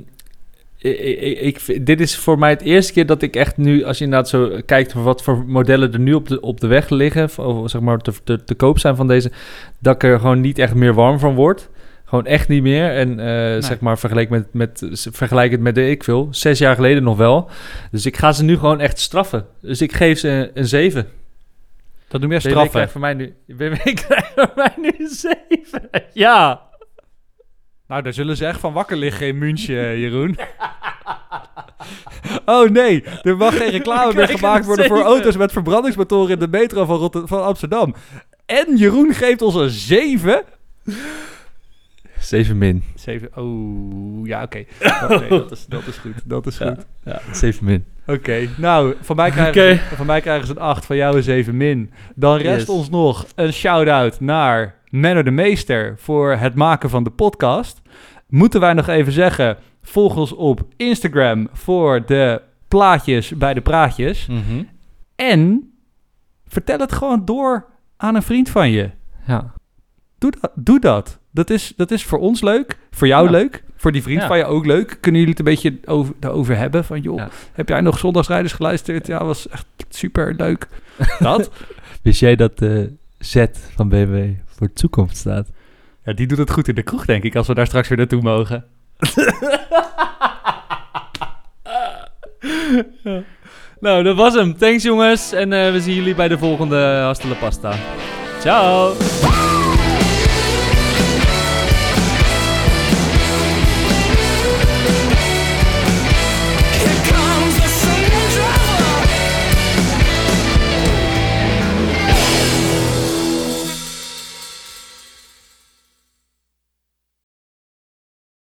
ik, ik, ik dit is voor mij het eerste keer dat ik echt nu, als je inderdaad zo kijkt wat voor modellen er nu op de, op de weg liggen, of, zeg maar te, te, te koop zijn van deze, dat ik er gewoon niet echt meer warm van word. Gewoon echt niet meer. En eh, zeg maar vergeleken met, met, vergelijk het met de ik veel, zes jaar geleden nog wel. Dus ik ga ze nu gewoon echt straffen. Dus ik geef ze een 7. Dat noem je straffen. krijgt voor mij nu, BMW krijgt voor mij nu een 7. Ja. Nou, daar zullen ze echt van wakker liggen in München, eh, Jeroen. oh nee, er mag geen reclame meer gemaakt worden voor auto's met verbrandingsmotoren in de metro van, Rotter- van Amsterdam. En Jeroen geeft ons een 7. 7 min. 7. Oh, ja, oké. Oké, dat, is, dat is goed. Dat is goed. Ja, 7 min. Oké, nou, van mij, krijgen ze, van mij krijgen ze een 8, van jou een 7 min. Dan rest Yes. ons nog een shout-out naar Menno de Meester voor het maken van de podcast. Moeten wij nog even zeggen, volg ons op Instagram voor de plaatjes bij de praatjes. Mhm. En vertel het gewoon door aan een vriend van je. Ja. Doe dat. Doe dat. Dat, is, dat is voor ons leuk, voor jou Ja. leuk, voor die vriend Ja. van je ook leuk. Kunnen jullie het een beetje over, daarover hebben? Van joh, Ja. heb jij nog zondagsrijders geluisterd? Ja, was echt super leuk. Dat? Wist jij dat de Z van BMW voor toekomst staat? Ja, die doet het goed in de kroeg, denk ik, als we daar straks weer naartoe mogen. Nou, dat was hem. Thanks jongens. En eh, we zien jullie bij de volgende Hasta la Pasta. Ciao.